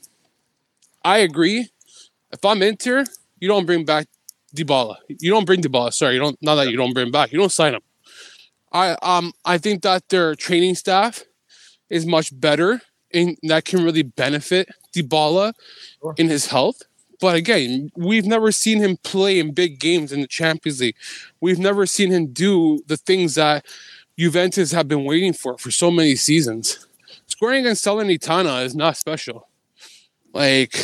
I agree. If I'm Inter, you don't bring back Dybala. You don't bring Dybala. Sorry, you don't. Not that you don't bring back. You don't sign him. I um I think that their training staff is much better and that can really benefit Dybala sure. in his health. But again, we've never seen him play in big games in the Champions League. We've never seen him do the things that Juventus have been waiting for for so many seasons. Scoring against Salernitana is not special. Like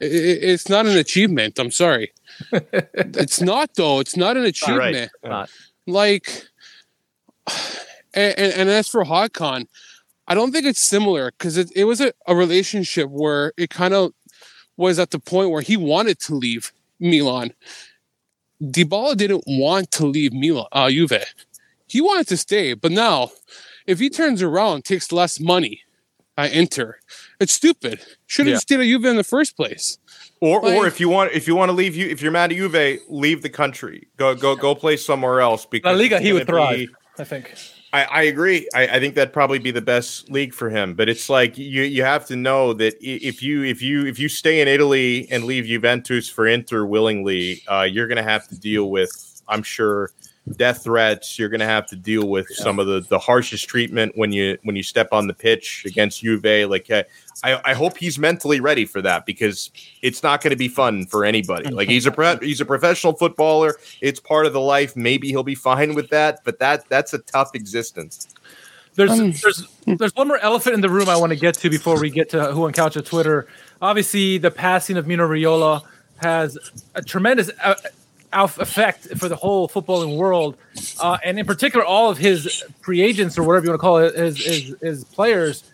it, it's not an achievement. I'm sorry. [laughs] it's not though. It's not an achievement. Right. Not. Like, [sighs] and, and, and as for Hakan, I don't think it's similar because it, it was a, a relationship where it kind of was at the point where he wanted to leave Milan. Dybala didn't want to leave Milan, uh, Juve. He wanted to stay, but now, if he turns around, takes less money, I enter. It's stupid. Should have yeah. stayed at Juve in the first place. Or, like, or if you want, if you want to leave, you if you're mad at Juve, leave the country. Go, go, go play somewhere else. Because La Liga, he would thrive. Be, I think. I, I agree. I, I, think that'd probably be the best league for him. But it's like you you have to know that if you if you if you stay in Italy and leave Juventus for Inter willingly, uh, you're going to have to deal with, I'm sure, death threats. You're going to have to deal with yeah. some of the the harshest treatment when you when you step on the pitch against Juve. Like uh, I, I hope he's mentally ready for that because it's not going to be fun for anybody. Like he's a pre- he's a professional footballer. It's part of the life. Maybe he'll be fine with that, but that that's a tough existence. There's um, there's there's one more elephant in the room I want to get to before we get to who on couch at Twitter. Obviously, the passing of Mino Raiola has a tremendous uh, effect for the whole footballing world, uh, and in particular, all of his free agents or whatever you want to call it, his his, his players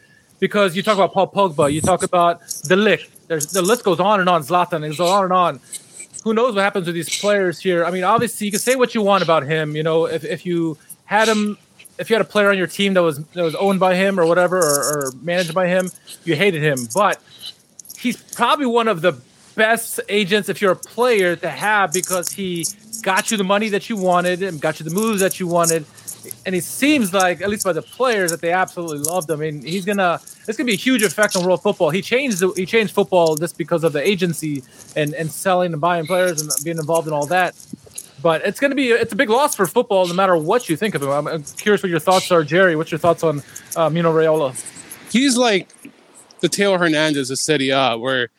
because you talk about Paul Pogba, you talk about de Ligt. There's the list goes on and on. Zlatan, it goes on and on. Who knows what happens with these players here? I mean, obviously, you can say what you want about him. You know, if, if you had him, if you had a player on your team that was that was owned by him or whatever, or, or managed by him, you hated him. But he's probably one of the best agents if you're a player to have because he got you the money that you wanted and got you the moves that you wanted and it seems like at least by the players that they absolutely loved him. I mean, he's gonna it's gonna be a huge effect on world football. He changed the, he changed football just because of the agency and and selling and buying players and being involved in all that. But it's gonna be it's a big loss for football, no matter what you think of him. I'm, curious what your thoughts are, Jerry. What's your thoughts on uh, Mino Raiola? He's like the Taylor Hernandez of Serie A, where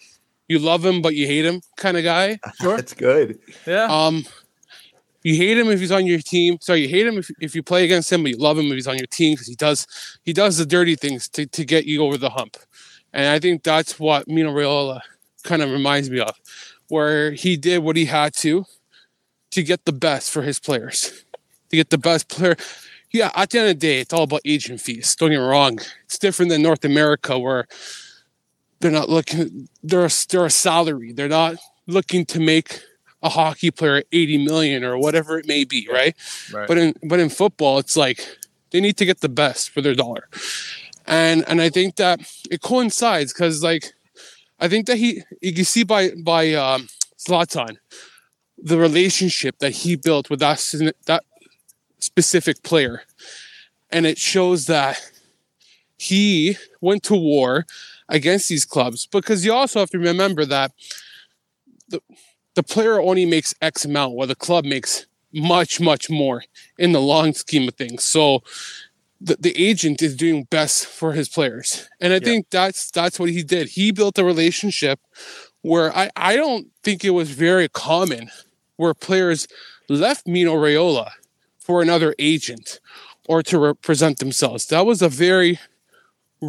you love him but you hate him kind of guy. [laughs] Sure, that's good. Yeah. Um, you hate him if he's on your team. Sorry, you hate him if, if you play against him, but you love him if he's on your team because he does he does the dirty things to, to get you over the hump. And I think that's what Mino Raiola kind of reminds me of, where he did what he had to to get the best for his players, to get the best player. yeah, at the end of the day, it's all about agent fees. Don't get me wrong. It's different than North America where they're not looking they're a, they're a salary. They're not looking to make a hockey player 80 million or whatever it may be, right? Right. But in but in football, it's like they need to get the best for their dollar. And and I think that it coincides because like I think that he you can see by by um Zlatan the relationship that he built with that that specific player. And it shows that he went to war against these clubs because you also have to remember that the the player only makes X amount while the club makes much, much more in the long scheme of things. So the, the agent is doing best for his players. And I think that's that's what he did. He built a relationship where I, I don't think it was very common where players left Mino Raiola for another agent or to represent themselves. That was a very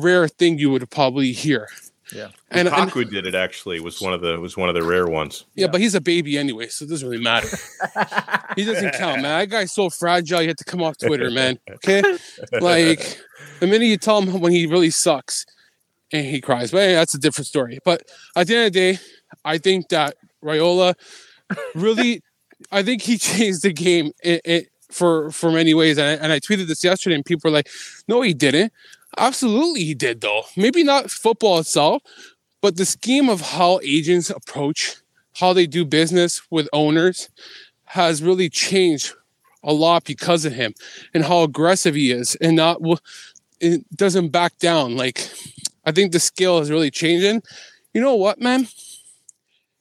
rare thing you would probably hear. Yeah. And, and Kaku did it actually was one of the was one of the rare ones. yeah, but he's a baby anyway, so it doesn't really matter. he doesn't [laughs] count, man. That guy's so fragile. You have to come off Twitter, man. Okay, [laughs] like the minute you tell him when he really sucks, and he cries, but hey, that's a different story. But at the end of the day, I think that Raiola really, [laughs] I think he changed the game it, it, for for many ways. And I, and I tweeted this yesterday, and people were like, "No, he didn't." Absolutely, he did though. Maybe not football itself, but the scheme of how agents approach how they do business with owners has really changed a lot because of him and how aggressive he is and not it doesn't back down. Like i think the scale is really changing. You know what man?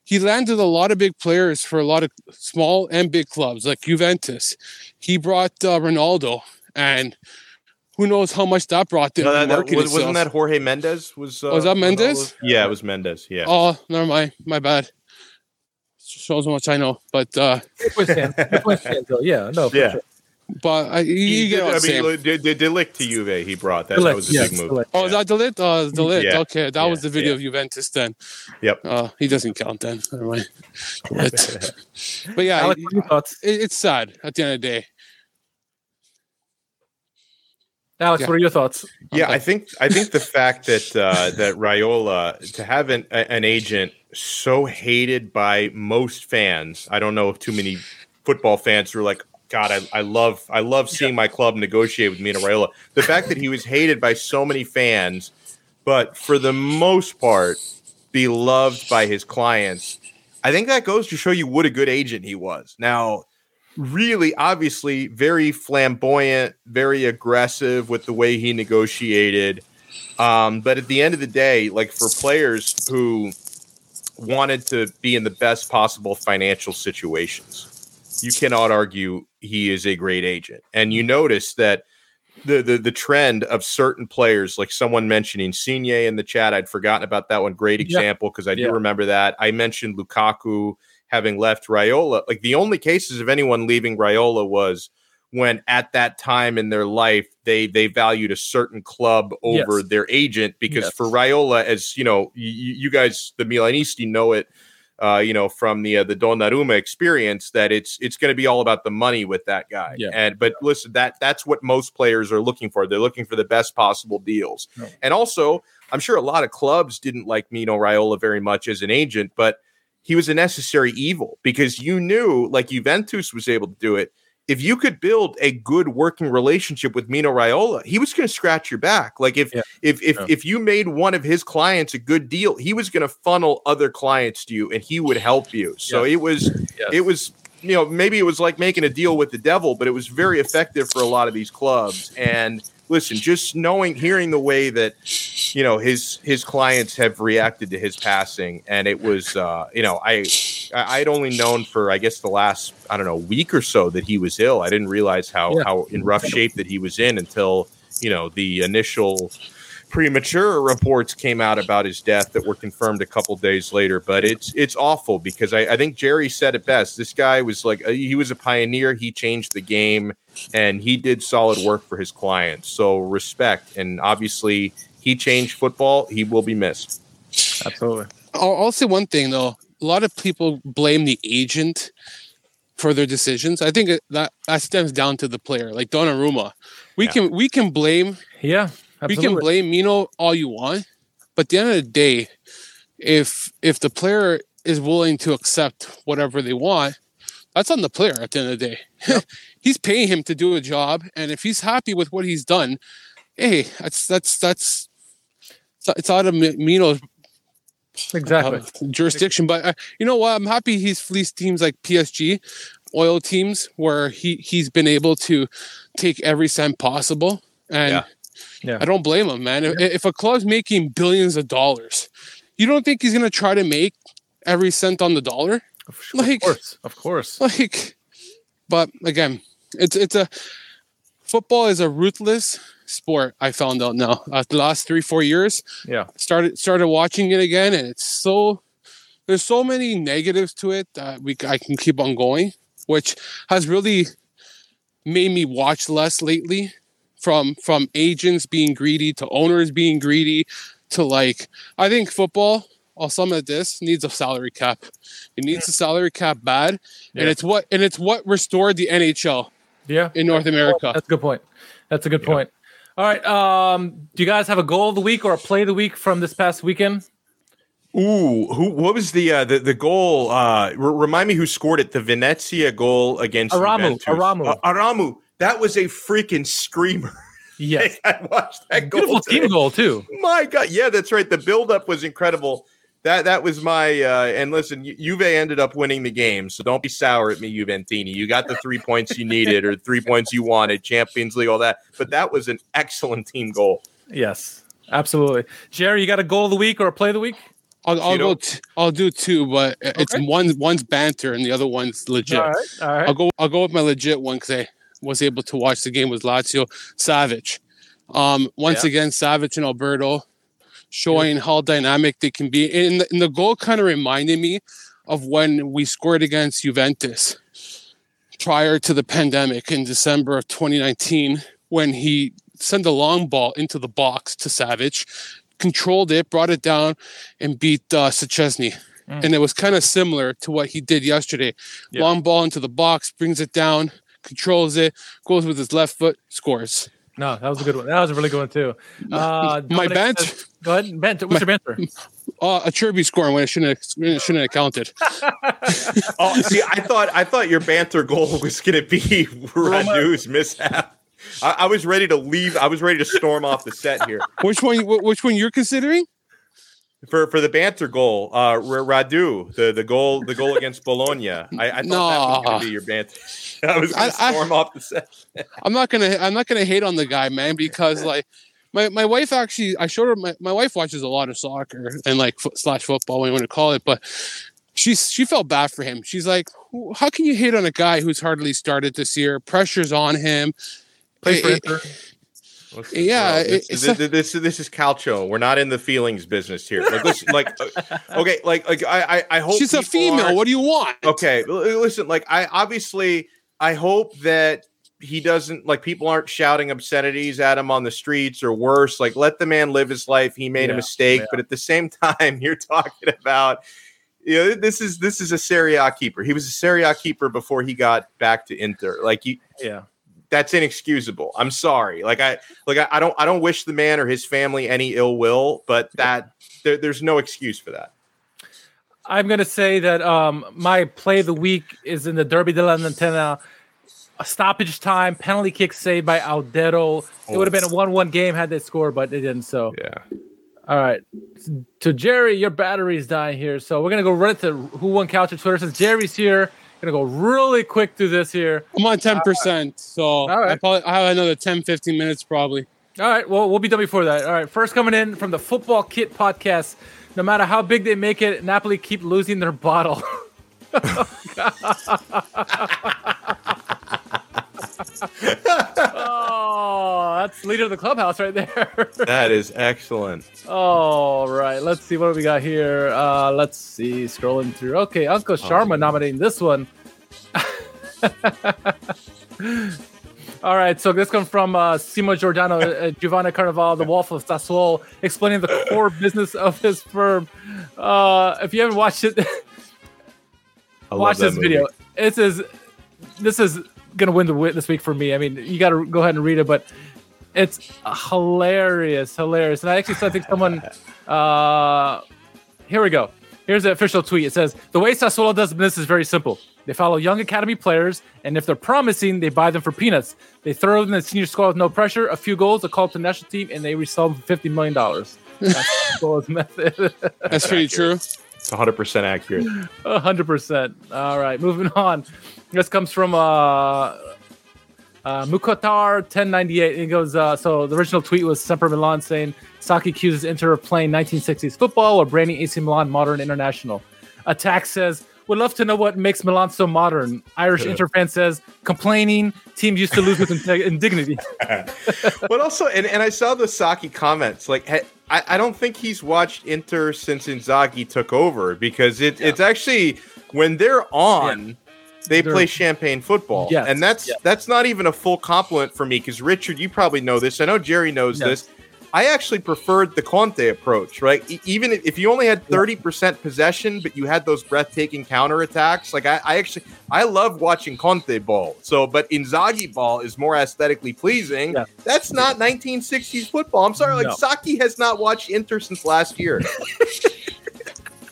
He landed a lot of big players for a lot of small and big clubs like juventus. He brought uh, ronaldo and who knows how much that brought them No, that, that, was, wasn't that Jorge Mendes? Was uh, Was that Ronaldo's- Mendes? Yeah, it was Mendes. Yeah. oh never mind my bad shows how much i know but uh yeah, no, for Yeah. sure. but I, you, He get did- what I I'm saying. mean, the, the Delict to Juve he brought. That, that was a yes, big move. Delict. Oh, is that Delit? Uh, Delit. Yeah. Okay, that was the video yeah. of Juventus then. Yep. Uh, he doesn't count then. Never mind. [laughs] But, but yeah, Alex, it, what are your thoughts? it's sad at the end of the day. Alex, Yeah. what are your thoughts? Yeah. I think I think the fact that uh, [laughs] that Raiola to have an, an agent so hated by most fans. I don't know if too many football fans who are like, God, I, I love I love seeing my club negotiate with Mino Raiola. The fact that he was hated by so many fans, but for the most part, beloved by his clients. I think that goes to show you what a good agent he was. Now, really obviously very flamboyant, very aggressive with the way he negotiated. Um, but at the end of the day, like for players who wanted to be in the best possible financial situations, you cannot argue he is a great agent. And you notice that the the, the trend of certain players, like someone mentioning Signe in the chat, I'd forgotten about that one. Great example because I do Yeah. remember that. I mentioned Lukaku having left Raiola. Like the only cases of anyone leaving Raiola was when at that time in their life they they valued a certain club over Yes. their agent because Yes. for Raiola, as you know, you, you guys the Milanisti know it. Uh, you know, from the uh, the Donnarumma experience, that it's it's going to be all about the money with that guy. Yeah. And but listen, that that's what most players are looking for. They're looking for the best possible deals. No. And also, I'm sure a lot of clubs didn't like Mino Raiola very much as an agent, but he was a necessary evil because you knew, like Juventus was able to do it. If you could build a good working relationship with Mino Raiola, he was going to scratch your back. Like if Yeah. if if Yeah. if you made one of his clients a good deal, he was going to funnel other clients to you, and he would help you. So it was it was you know maybe it was like making a deal with the devil, but it was very effective for a lot of these clubs. And listen, just knowing, hearing the way that you know his his clients have reacted to his passing, and it was uh, you know I I- I'd only known for I guess the last I don't know week or so that he was ill. I didn't realize how Yeah. how in rough shape that he was in until you know the initial premature reports came out about his death that were confirmed a couple days later but it's it's awful because I, I think jerry said it best this guy was like uh, he was a pioneer he changed the game and he did solid work for his clients so respect and obviously he changed football he will be missed Absolutely. I'll, I'll say one thing though. A lot of people blame the agent for their decisions. I think that that stems down to the player, like Donnarumma. We Yeah. can we can blame Yeah, we can blame Mino all you want, but at the end of the day, if if the player is willing to accept whatever they want, that's on the player at the end of the day. [laughs] he's paying him to do a job, and if he's happy with what he's done, hey, that's that's that's it's out of Mi- Mino's exactly. uh, jurisdiction. But uh, you know what? I'm happy he's fleeced teams like PSG, oil teams, where he he's been able to take every cent possible. And Yeah. Yeah. I don't blame him, man. If, if a club's making billions of dollars, you don't think he's gonna try to make every cent on the dollar? Of Like- course, of course. Like, but again, it's it's a football is a ruthless sport. I found out now. Uh, the last three four years, Yeah, started started watching it again and it's so there's so many negatives to it that we I can keep on going which has really made me watch less lately from from agents being greedy to owners being greedy to like I think football I'll sum it this needs a salary cap it needs a salary cap bad Yeah. and it's what and it's what restored the NHL yeah. in North America That's a good point. That's a good point. All right. Um, do you guys have a goal of the week or a play of the week from this past weekend? Ooh, who? What was the uh, the the goal? Uh, r- remind me who scored it. The Venezia goal against Aramu, Juventus. Aramu. Uh, Aramu. That was a freaking screamer. [laughs] Yes. I watched that goal. Beautiful team goal too. My God, yeah, that's right. The buildup was incredible. That that was my uh, and listen, Ju- Juve ended up winning the game, so don't be sour at me, Juventini. You got the three points you needed or three points you wanted, Champions League, all that. But that was an excellent team goal. Yes, absolutely. Jerry, you got a goal of the week or a play of the week? I'll, I'll go Cheeto. t- I'll do two but it's Okay. one one's banter and the other one's legit All right. All right. I'll go. I'll go with my legit one because I was able to watch the game with Lazio. Savić, um, once Yeah. again, Savić and Alberto showing how dynamic they can be. And the, and the goal kind of reminded me of when we scored against Juventus prior to the pandemic in December of 2019, when he sent a long ball into the box to Savić, controlled it, brought it down, and beat uh, Szczesny. Mm. And it was kind of similar to what he did yesterday. Yeah. Long ball into the box, brings it down, controls it, goes with his left foot, scores. No, that was a good one. That was a really good one too. Uh, My Dominic bench, says- Go ahead. Banter. What's your banter? [laughs] uh, a Chirby scoring when it shouldn't have, shouldn't have counted. [laughs] Oh, see, I thought I thought your banter goal [laughs] was going to be Radu's mishap. I, I was ready to leave. I was ready to storm off the set here Which one? Which one you're considering? for for the banter goal. Uh, Radu, the the goal the goal against Bologna. I, I thought that was going to be your banter. [laughs] I was going to I- I- storm off the set. I'm not gonna I'm not gonna hate on the guy, man, because [laughs] like my, my wife actually I showed her my, my wife watches a lot of soccer and like foot slash football when you want to call it, but she's she felt bad for him. She's like, how can you hate on a guy who's hardly started this year? Pressure's on him. Play for It- Inter. Listen, Yeah, bro, this, it's- this, this, this is calcio. We're not in the feelings business here. Like, listen, like, uh, [laughs] okay, like, like I, I, I hope She's a female. aren't- What do you want? okay listen like i obviously i hope that he doesn't like people aren't shouting obscenities at him on the streets or worse like let the man live his life. He made a mistake yeah. but at the same [laughs] time you're talking about you know this is this is a Serie A keeper. He was a Serie A keeper before he got back to inter. Like you Yeah. that's inexcusable. I'm sorry. Like i like i, I don't i don't wish the man or his family any ill will but that there, there's no excuse for that. I'm gonna say that um, my play of the week is in the Derby della Lanterna. A stoppage time, penalty kick saved by Audero. It would have been a one-one game had they scored, but they didn't. So, yeah all right. To Jerry, your battery's dying here, so we're gonna go right to who won couch or Twitter. Since Jerry's here, gonna go really quick through this here. I'm on 10%. So right. I probably I have another 10, 15 minutes probably. All right, well, we'll be done before that. All right, first coming in from the Football Kit podcast. No matter how big they make it, Napoli keep losing their bottle. oh, [laughs] [laughs] [laughs] that's leader of the clubhouse right there. [laughs] that is excellent All right, let's see what we got here. Uh, let's see, scrolling through. Okay, Uncle Sharma nominating this one. [laughs] All right, so this comes from uh, Simo Giordano, uh, Giovanni Carnevali, the Wolf of Sassuolo, explaining the core business of his firm. Uh, if you haven't watched it, watch this movie. video. It says this is gonna win the win this week for me. I mean, you got to go ahead and read it, but it's hilarious, hilarious. And I actually saw, I think someone. Uh, here we go. Here's the official tweet. It says the way Sassuolo does business is very simple. They follow young academy players, and if they're promising, they buy them for peanuts. They throw them in the senior squad with no pressure, a few goals, a call to the national team, and they resell them for fifty million dollars. That's [laughs] Sassuolo's method. That's pretty true. It's 100% accurate. Hundred percent. All right, moving on. This comes from uh, uh, Mukotar 1098. He goes, uh, so the original tweet was Semper Milan saying Sacchi accuses Inter of playing 1960s football or branding AC Milan modern international. Attack says, would love to know what makes Milan so modern. Irish [laughs] Inter fan says, complaining, teams used to lose with [laughs] indignity. [laughs] but also, and, and I saw the Sacchi comments. Like, he- I, I don't think he's watched Inter since Inzaghi took over because it, it's actually when they're on, they They're- play champagne football, Yes, and that's yes. that's not even a full compliment for me because Richard, you probably know this. I know Jerry knows Yes. this. I actually preferred the Conte approach, right? E- even if, if you only had thirty percent possession, but you had those breathtaking counterattacks, like I, I actually I love watching Conte ball. So, but Inzaghi ball is more aesthetically pleasing. Yeah. That's not 1960s football. I'm sorry, like No. Sacchi has not watched Inter since last year. [laughs]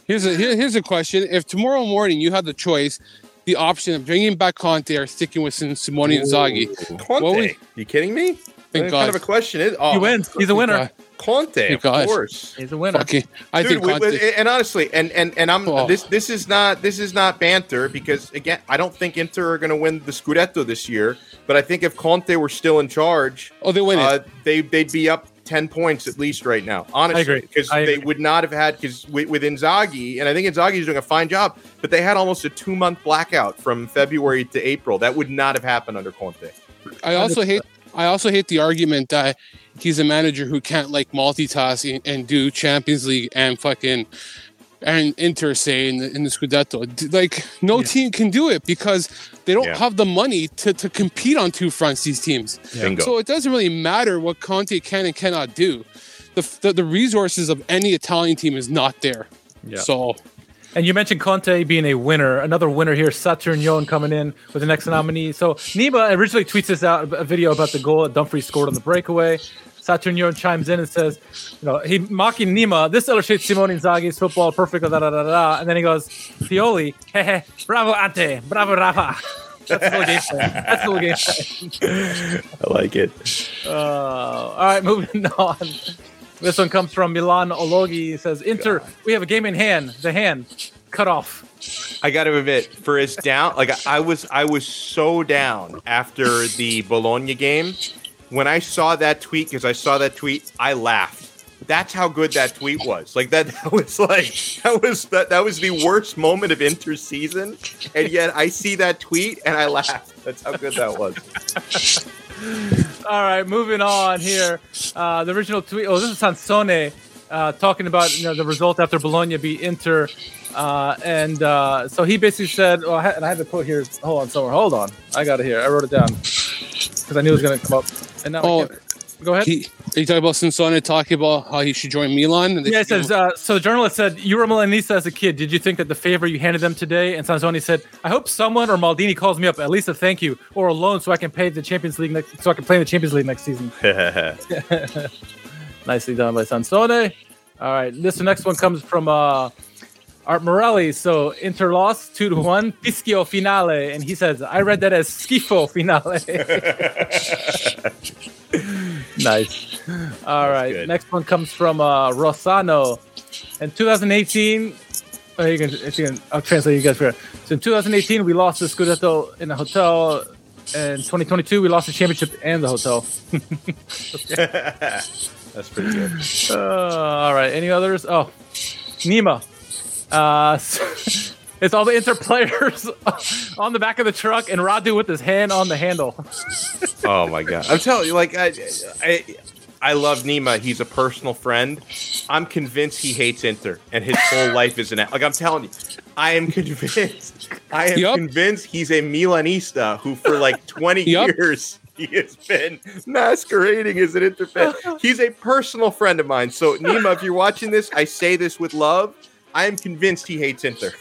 Here's a here, here's a question: If tomorrow morning you had the choice, the option of bringing back Conte or sticking with Sim- Simone Inzaghi, Conte, What was- you kidding me? Thank God. kind of a question is? Oh, he wins. He's a winner. Conte, of course. He's a winner. Okay, I Dude, think Conte. we- and honestly, and and and I'm Oh. this this is not this is not banter because again, I don't think Inter are going to win the Scudetto this year. But I think if Conte were still in charge, oh, they win uh, it. they they'd be up ten points at least right now. Honestly, because they would not have had because with, with Inzaghi, and I think Inzaghi is doing a fine job, but they had almost a two month blackout from February to April. That would not have happened under Conte. I also hate. I also hate the argument that he's a manager who can't like multitask and, do Champions League and fucking and Inter say in the, in the Scudetto. Like no Yeah. team can do it because they don't Yeah. have the money to, to compete on two fronts. These teams. Bingo. So it doesn't really matter what Conte can and cannot do. The, the, the resources of any Italian team is not there. Yeah. So And you mentioned Conte being a winner. Another winner here, Saturnion coming in with the next nominee. So Nima originally tweets this out a video about the goal that Dumfries scored on the breakaway. Saturnion chimes in and says, you know, he mocking Nima. This illustrates Simone Inzaghi's football perfect. Da, da, da, da. And then he goes, Pioli, [laughs] hehe, bravo Ante, bravo Rafa. [laughs] That's little game plan. That's little game plan. [laughs] I like it. Uh, all right, moving on. This one comes from Milan Ologi. He says, Inter, we have a game in hand. The hand cut off. I got to admit, for his down, like I was, I was so down after the Bologna game. When I saw that tweet, because I saw that tweet, I laughed. That's how good that tweet was. Like that, [laughs] that was like that was that, that was the worst moment of Inter season, and yet I see that tweet and I laugh. That's how good that was. [laughs] All right, moving on here. Uh, the original tweet. Oh, this is Sansone uh, talking about you know the result after Bologna beat Inter, uh, and uh, so he basically said, "Oh, I had, and I have the quote here. Hold on, somewhere. Hold on, I got it here. I wrote it down because I knew it was going to come up. And now, Oh, go ahead. he, are you talking about Sansone talking about how he should join Milan? And they Yeah, it says, uh, so the journalist said, You were Milanista as a kid. Did you think that the favor you handed them today? And Sansone said, I hope someone or Maldini calls me up, at least a thank you or a loan so I can pay the Champions League next, so I can play in the Champions League next season. [laughs] [laughs] Nicely done by Sansone. All right, this next one comes from uh, Art Morelli. So Inter lost two to one, Fischio finale, and he says, "I read that as schifo finale." [laughs] nice. All right, good. next one comes from uh, Rossano. In 2018, oh, you can, you can, I'll translate you guys for it. So in 2018, we lost the Scudetto in a hotel. In 2022, we lost the championship and the hotel. [laughs] That's pretty good. [laughs] Uh, all right. Any others? Oh, Nima. Uh, [laughs] it's all the Inter players [laughs] on the back of the truck, and Radu with his hand on the handle. [laughs] Oh my god! I'm telling you, like I, I, I love Nima. He's a personal friend. I'm convinced he hates Inter, and his whole life is an like. I'm telling you, I am convinced. I am Yup. convinced he's a Milanista who, for like 20 Yup. years, he has been masquerading as an Inter fan. He's a personal friend of mine. So Nima, if you're watching this, I say this with love. I am convinced he hates Inter.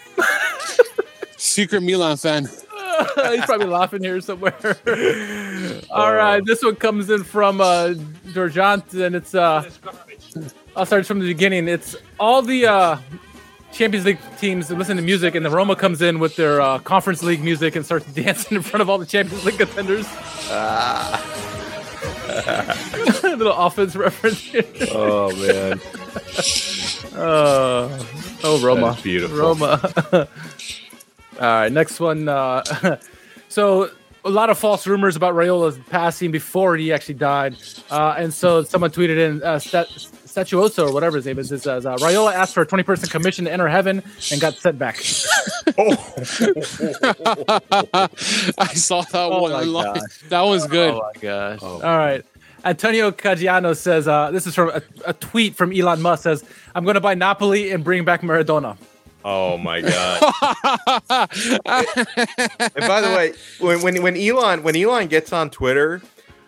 secret Milan fan. [laughs] He's probably laughing here somewhere. [laughs] All right, this one comes in from uh, Georgiant, and it's uh, I'll start from the beginning. It's all the uh, Champions League teams listen to music, and the Roma comes in with their uh, Conference League music and starts [laughs] dancing in front of all the Champions League contenders. Little offense reference. Here. Oh man, Uh, oh, Roma. Beautiful. Roma. [laughs] All right, next one. Uh, [laughs] so a lot of false rumors about Raiola's passing before he actually died, uh, and so someone tweeted in uh, Stat- Statuoso or whatever his name is. It says uh, Raiola asked for a twenty person commission to enter heaven and got sent back. Oh. [laughs] I saw that Oh one my online. gosh. That was good. Oh my gosh! Oh. All right. Antonio Caggiano says, uh, this is from a, a tweet from Elon Musk says, I'm going to buy Napoli and bring back Maradona. oh my god. [laughs] and by the way, when when when Elon when Elon gets on Twitter,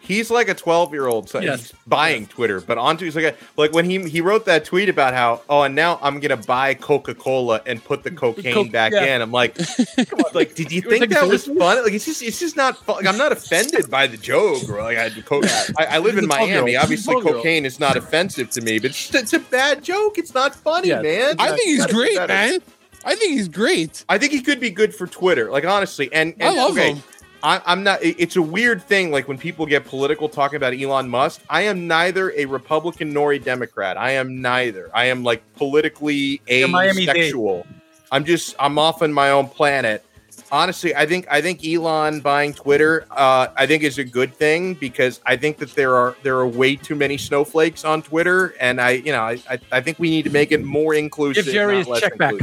he's like a 12 year old so Yes. he's buying twitter but onto he's like a, like when he he wrote that tweet about how oh and now i'm gonna buy coca-cola and put the cocaine Coke- back yeah. in i'm like [laughs] come on, like did you You were think taking that was seriously? fun like it's just it's just not fun. Like, i'm not offended by the joke or like i do coke I, I live in miami obviously cocaine is not offensive to me but it's, just, it's a bad joke it's not funny Yeah. man I think he's Gotta be great, man. I think he's great. I think he could be good for Twitter. Like honestly, and, I love okay, him. I, I'm not. It's a weird thing. Like when people get political talking about Elon Musk. I am neither a Republican nor a Democrat. I am neither. I am like politically asexual. I'm just. I'm off on my own planet. Honestly, I think I think Elon buying Twitter, uh, I think is a good thing because I think that there are there are way too many snowflakes on Twitter, and I you know I I, I think we need to make it more inclusive. Give Jerry not his less check back.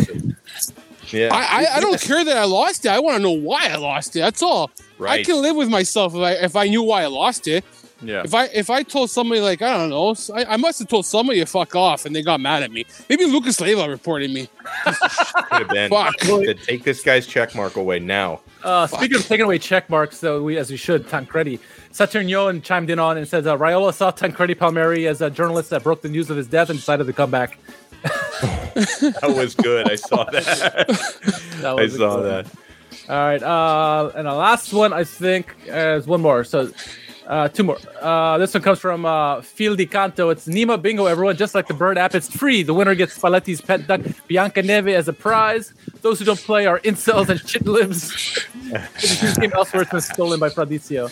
Inclusive. Yeah, I, I, I don't care that I lost it. I want to know why I lost it. That's all. I can live with myself if I if I knew why I lost it. Yeah. If I if I told somebody like I don't know, I, I must have told somebody to fuck off and they got mad at me. Maybe Lucas Leiva reported me. Could have been. [laughs] Fuck. To take this guy's check mark away now. Uh, speaking of taking away check marks, though, we as we should, Tancredi. Saturnio chimed in on and says uh, Raiola saw Tancredi Palmieri as a journalist that broke the news of his death and decided to come back. That was good. I saw that. [laughs] That I was a saw good that. All right, uh, and the last one I think is one more. So, uh, two more. Uh, this one comes from uh, Fil di Canto. It's Nima Bingo, everyone. Just like the bird app, it's free. The winner gets Spalletti's pet duck Bianca Neve as a prize. Those who don't play are incels and shit libs. [laughs] the team elsewhere has been stolen by Pradizio.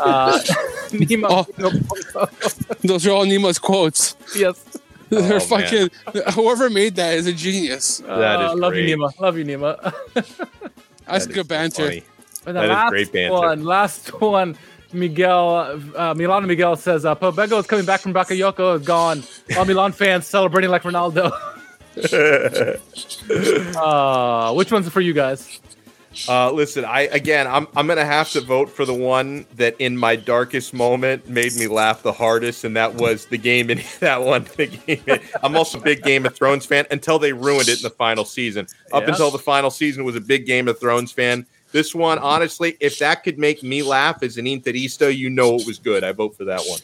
Uh, [laughs] Nima Oh. Bingo. Those are all Nima's quotes. yes. [laughs] They're man. fucking whoever made that is a genius. That Uh, is love great. you, Nima. Love you, Nima. [laughs] That's That is good banter. funny. And the That is last great banter. one, last one. Miguel, uh, Milano Miguel says, uh, Pobega is coming back from Bakayoko, is gone. All Milan [laughs] fans celebrating like Ronaldo. uh, which one's for you guys? Uh, listen, I again, I'm I'm gonna have to vote for the one that in my darkest moment made me laugh the hardest, and that was the game in [laughs] that one. The game. I'm also a big Game of Thrones fan until they ruined it in the final season. Up Yeah. until the final season, was a big Game of Thrones fan. This one, honestly, if that could make me laugh as an Interista, you know it was good. I vote for that one.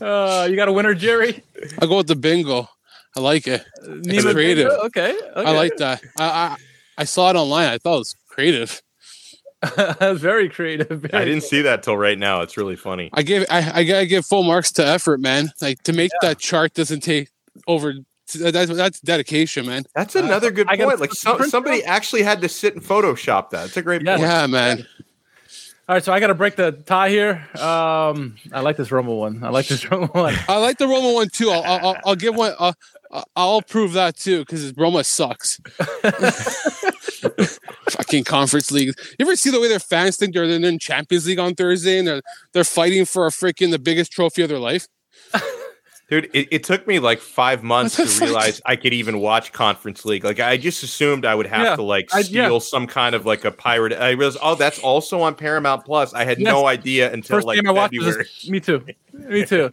[laughs] Uh, you got a winner, Jerry? I'll go with the bingo. I like it. Nima creative. Okay, okay. I like that. I, I I saw it online. I thought it was creative. [laughs] Very creative. I didn't see that till right now. It's really funny. I give I, I gotta give full marks to effort, man. Like to make that chart doesn't take over. That's that's dedication, man. That's another good I point. Like put the some, print somebody out. actually had to sit and Photoshop that. It's a great Yeah. point. Yeah, man. All right, so I got to break the tie here. Um, I like this Roma one. I like this [laughs] Roma one. I like the Roma one too. I'll I'll, I'll- I'll give one. Uh, I'll prove that too because Roma sucks. [laughs] Fucking conference league. You ever see the way their fans think they're in Champions League on Thursday and they're they're fighting for a freaking the biggest trophy of their life? [laughs] Dude, it, it took me like five [laughs] months to realize I could even watch Conference League. Like I just assumed I would have Yeah, to like I- steal yeah. some kind of like a pirate. I realized, oh, that's also on Paramount Plus. I had Yes. no idea until First like game I watched was February. me too. Me too.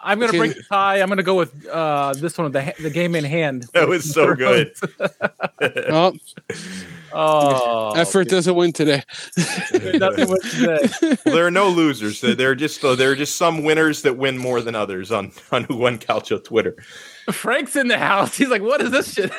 I'm gonna bring break the tie. I'm gonna go with uh, this one, the the game in hand. That was so [laughs] good. [laughs] Oh, Oh, effort doesn't win today. Nothing was today. there are no losers. There there are just there are just some winners that win more than others on on [laughs] Who Won Calcio Twitter. Frank's in the house. He's like, "What is this shit?"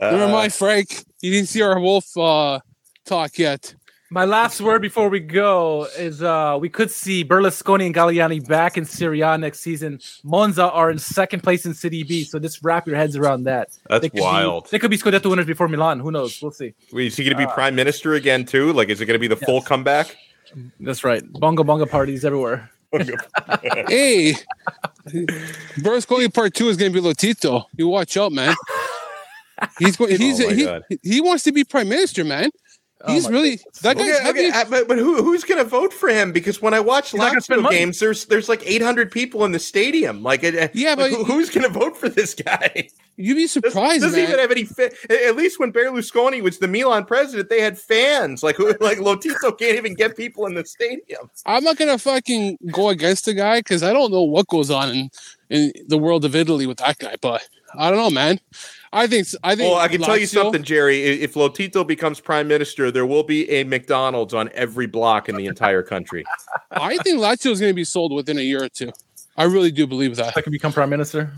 Never Uh, mind, Frank. You didn't see our wolf uh, talk yet. My last word before we go is uh, we could see Berlusconi and Galliani back in Serie A next season. Monza are in second place in Serie B, so just wrap your heads around that. That's They could be- wild. they could be Scudetto winners before Milan. Who knows? We'll see. Wait, is he going to be Uh, prime minister again too? Like, is it going to be the full comeback? That's right. Bonga bonga parties everywhere. [laughs] Hey, Berlusconi Part Two is going to be Lotito. You watch out, man. [laughs] He's going. He's Oh he, he wants to be prime minister, man. Oh He's my really that Okay, guy's okay, heavy. uh, but, but who, who's going to vote for him? Because when I watch not gonna Lazio games, there's there's like 800 people in the stadium. Like, Yeah, like, but- who- who's going to vote for this guy? You'd be surprised, doesn't man. even have any. Fa- at least when Berlusconi was the Milan president, they had fans. Like, who, [laughs] like Lotito can't even get people in the stadium. I'm not gonna fucking go against the guy because I don't know what goes on in, in the world of Italy with that guy. But I don't know, man. I think I think. Well, I can tell you something, Jerry. If Lotito becomes prime minister, there will be a McDonald's on every block in the entire country. [laughs] I think Lazio is going to be sold within a year or two. I really do believe that. I could become prime minister.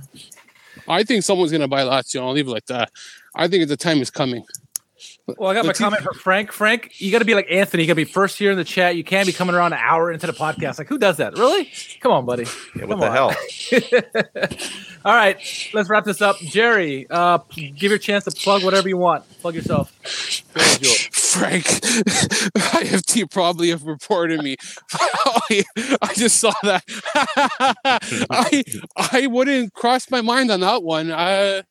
I think someone's going to buy Lazio. I'll leave it like that. I think the time is coming. Well, I got my Let's comment for Frank. Frank, you got to be like Anthony. You got to be first here in the chat. You can't be coming around an hour into the podcast. Like, who does that? Really? Come on, buddy. Yeah, what Come the on. hell? [laughs] All right, let's wrap this up. Jerry, uh, give your chance to plug whatever you want. Plug yourself. Go ahead, Jewel. Frank, [laughs] IFT probably have reported me. [laughs] I just saw that. I I wouldn't cross my mind on that one. Uh,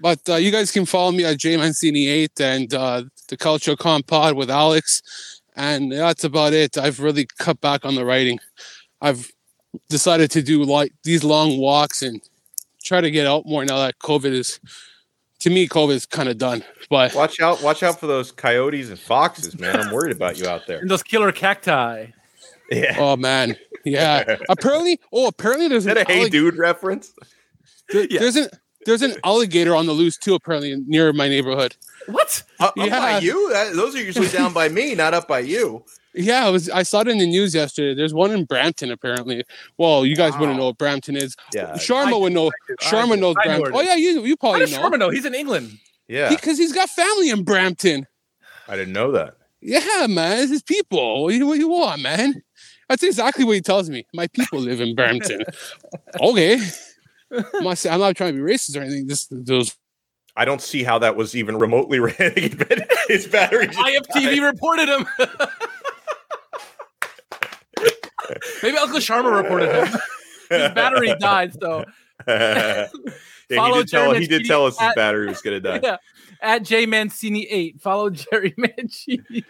but uh, you guys can follow me at jmancini8 and uh, the Calcio Con Pod with Alex, and that's about it. I've really cut back on the writing. I've decided to do like these long walks and try to get out more now that COVID is. To me, COVID is kind of done. But Watch out! Watch out for those coyotes and foxes, man. I'm worried about you out there. And those killer cacti. Yeah. Oh man, yeah. [laughs] apparently, oh, apparently there's Is that an a Hey allig- Dude reference? there- Yeah. there's an there's an alligator on the loose too. Apparently near my neighborhood. What? Uh, up, up by you? That, those are usually down by me, not up by you. Yeah, I was I saw it in the news yesterday. There's one in Brampton apparently. Well, you guys wouldn't know what Brampton is. Yeah. Sharma I would know. do, I Sharma knows I Brampton. where Oh yeah, you you probably How probably does know Sharma know? He's in England. Yeah. because he's got family in Brampton. I didn't know that. Yeah, man, it's his people. What do you, what do you want, man? That's exactly what he tells me. My people live in Brampton. [laughs] okay. I'm not, I'm not trying to be racist or anything. Just those I don't see how that was even remotely [laughs] ready. His battery. just IFTV reported him. [laughs] Maybe Uncle Sharma reported him. His battery died, so [laughs] yeah, he did, tell, he did tell us his battery was going to die. yeah. At J Mancini eight, follow Jerry Mancini.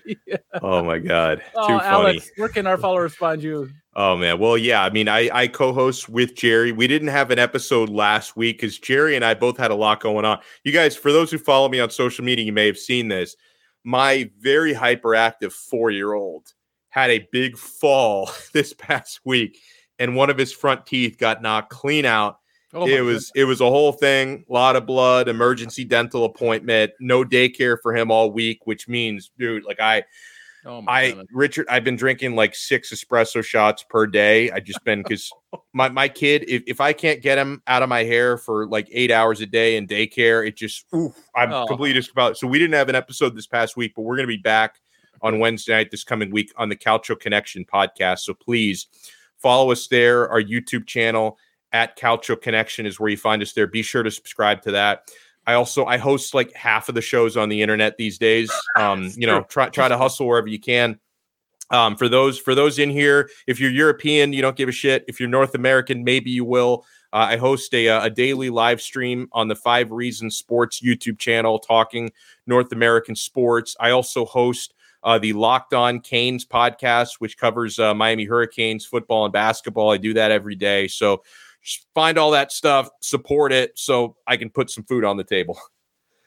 Oh my god, oh, too Oh, funny. Alex, where can our followers find you? Oh man, well yeah, I mean I I co-host with Jerry. We didn't have an episode last week because Jerry and I both had a lot going on. You guys, for those who follow me on social media, you may have seen this. My very hyperactive four-year-old had a big fall [laughs] this past week, and one of his front teeth got knocked clean out. Oh it was it was a whole thing, a lot of blood, emergency dental appointment, no daycare for him all week, which means, dude, like I. Oh my I goodness. Richard, I've been drinking like six espresso shots per day. I just been [laughs] because my my kid, if, if I can't get him out of my hair for like eight hours a day in daycare, it just oof, I'm Oh. completely about. So we didn't have an episode this past week, but we're gonna be back on Wednesday night this coming week on the Calcio Connection podcast. So please follow us there. Our YouTube channel at Calcio Connection is where you find us there. Be sure to subscribe to that. I also I host like half of the shows on the internet these days. [gasps] Um, you know, try try to hustle wherever you can. Um, for those for those in here, if you're European, you don't give a shit. If you're North American, maybe you will. Uh, I host a, uh, a daily live stream on the Five Reasons Sports YouTube channel, talking North American sports. I also host uh, the Locked On Canes podcast, which covers uh, Miami Hurricanes football and basketball. I do that every day. So find all that stuff, support it, so I can put some food on the table. [laughs]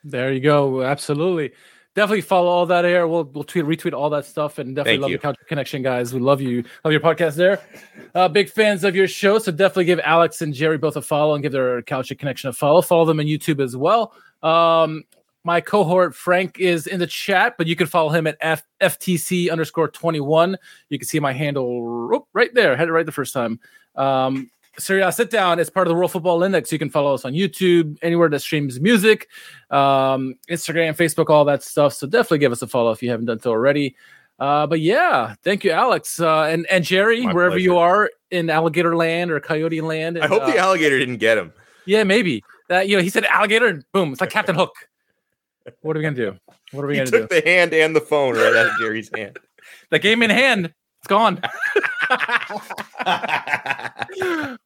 There you go. Absolutely. Definitely follow all that here. We'll we'll tweet retweet all that stuff and definitely Thank love you. the Calcio Connection guys. We love you. Love your podcast there. Uh, big fans of your show. So definitely give Alex and Jerry both a follow and give their Calcio Connection a follow. Follow them on YouTube as well. Um, my cohort Frank is in the chat, but you can follow him at F- FTC underscore 21. You can see my handle oh, right there. Had it right the first time. Um, Serie Sit Down is part of the World Football Index. You can follow us on YouTube, anywhere that streams music, um, Instagram, Facebook, all that stuff. So definitely give us a follow if you haven't done so already. Uh, but yeah, thank you, Alex, uh, and and Jerry, My wherever you are in alligator land or coyote land. I hope uh, the alligator didn't get him. yeah, maybe that. You know, he said alligator, and boom, it's like [laughs] Captain Hook. What are we gonna do? What are we He gonna do? took the hand and the phone right out of Jerry's hand. [laughs] The game in hand, it's gone. [laughs]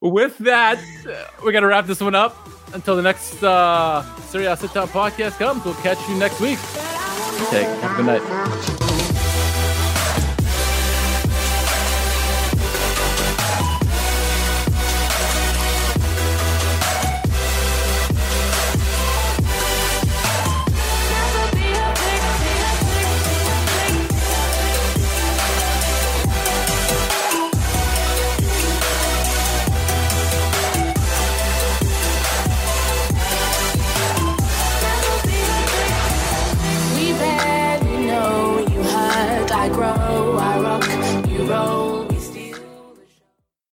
With that, uh, we got to wrap this one up. Until the next uh, Serie Sit Down podcast comes, we'll catch you next week. Okay, have a good night.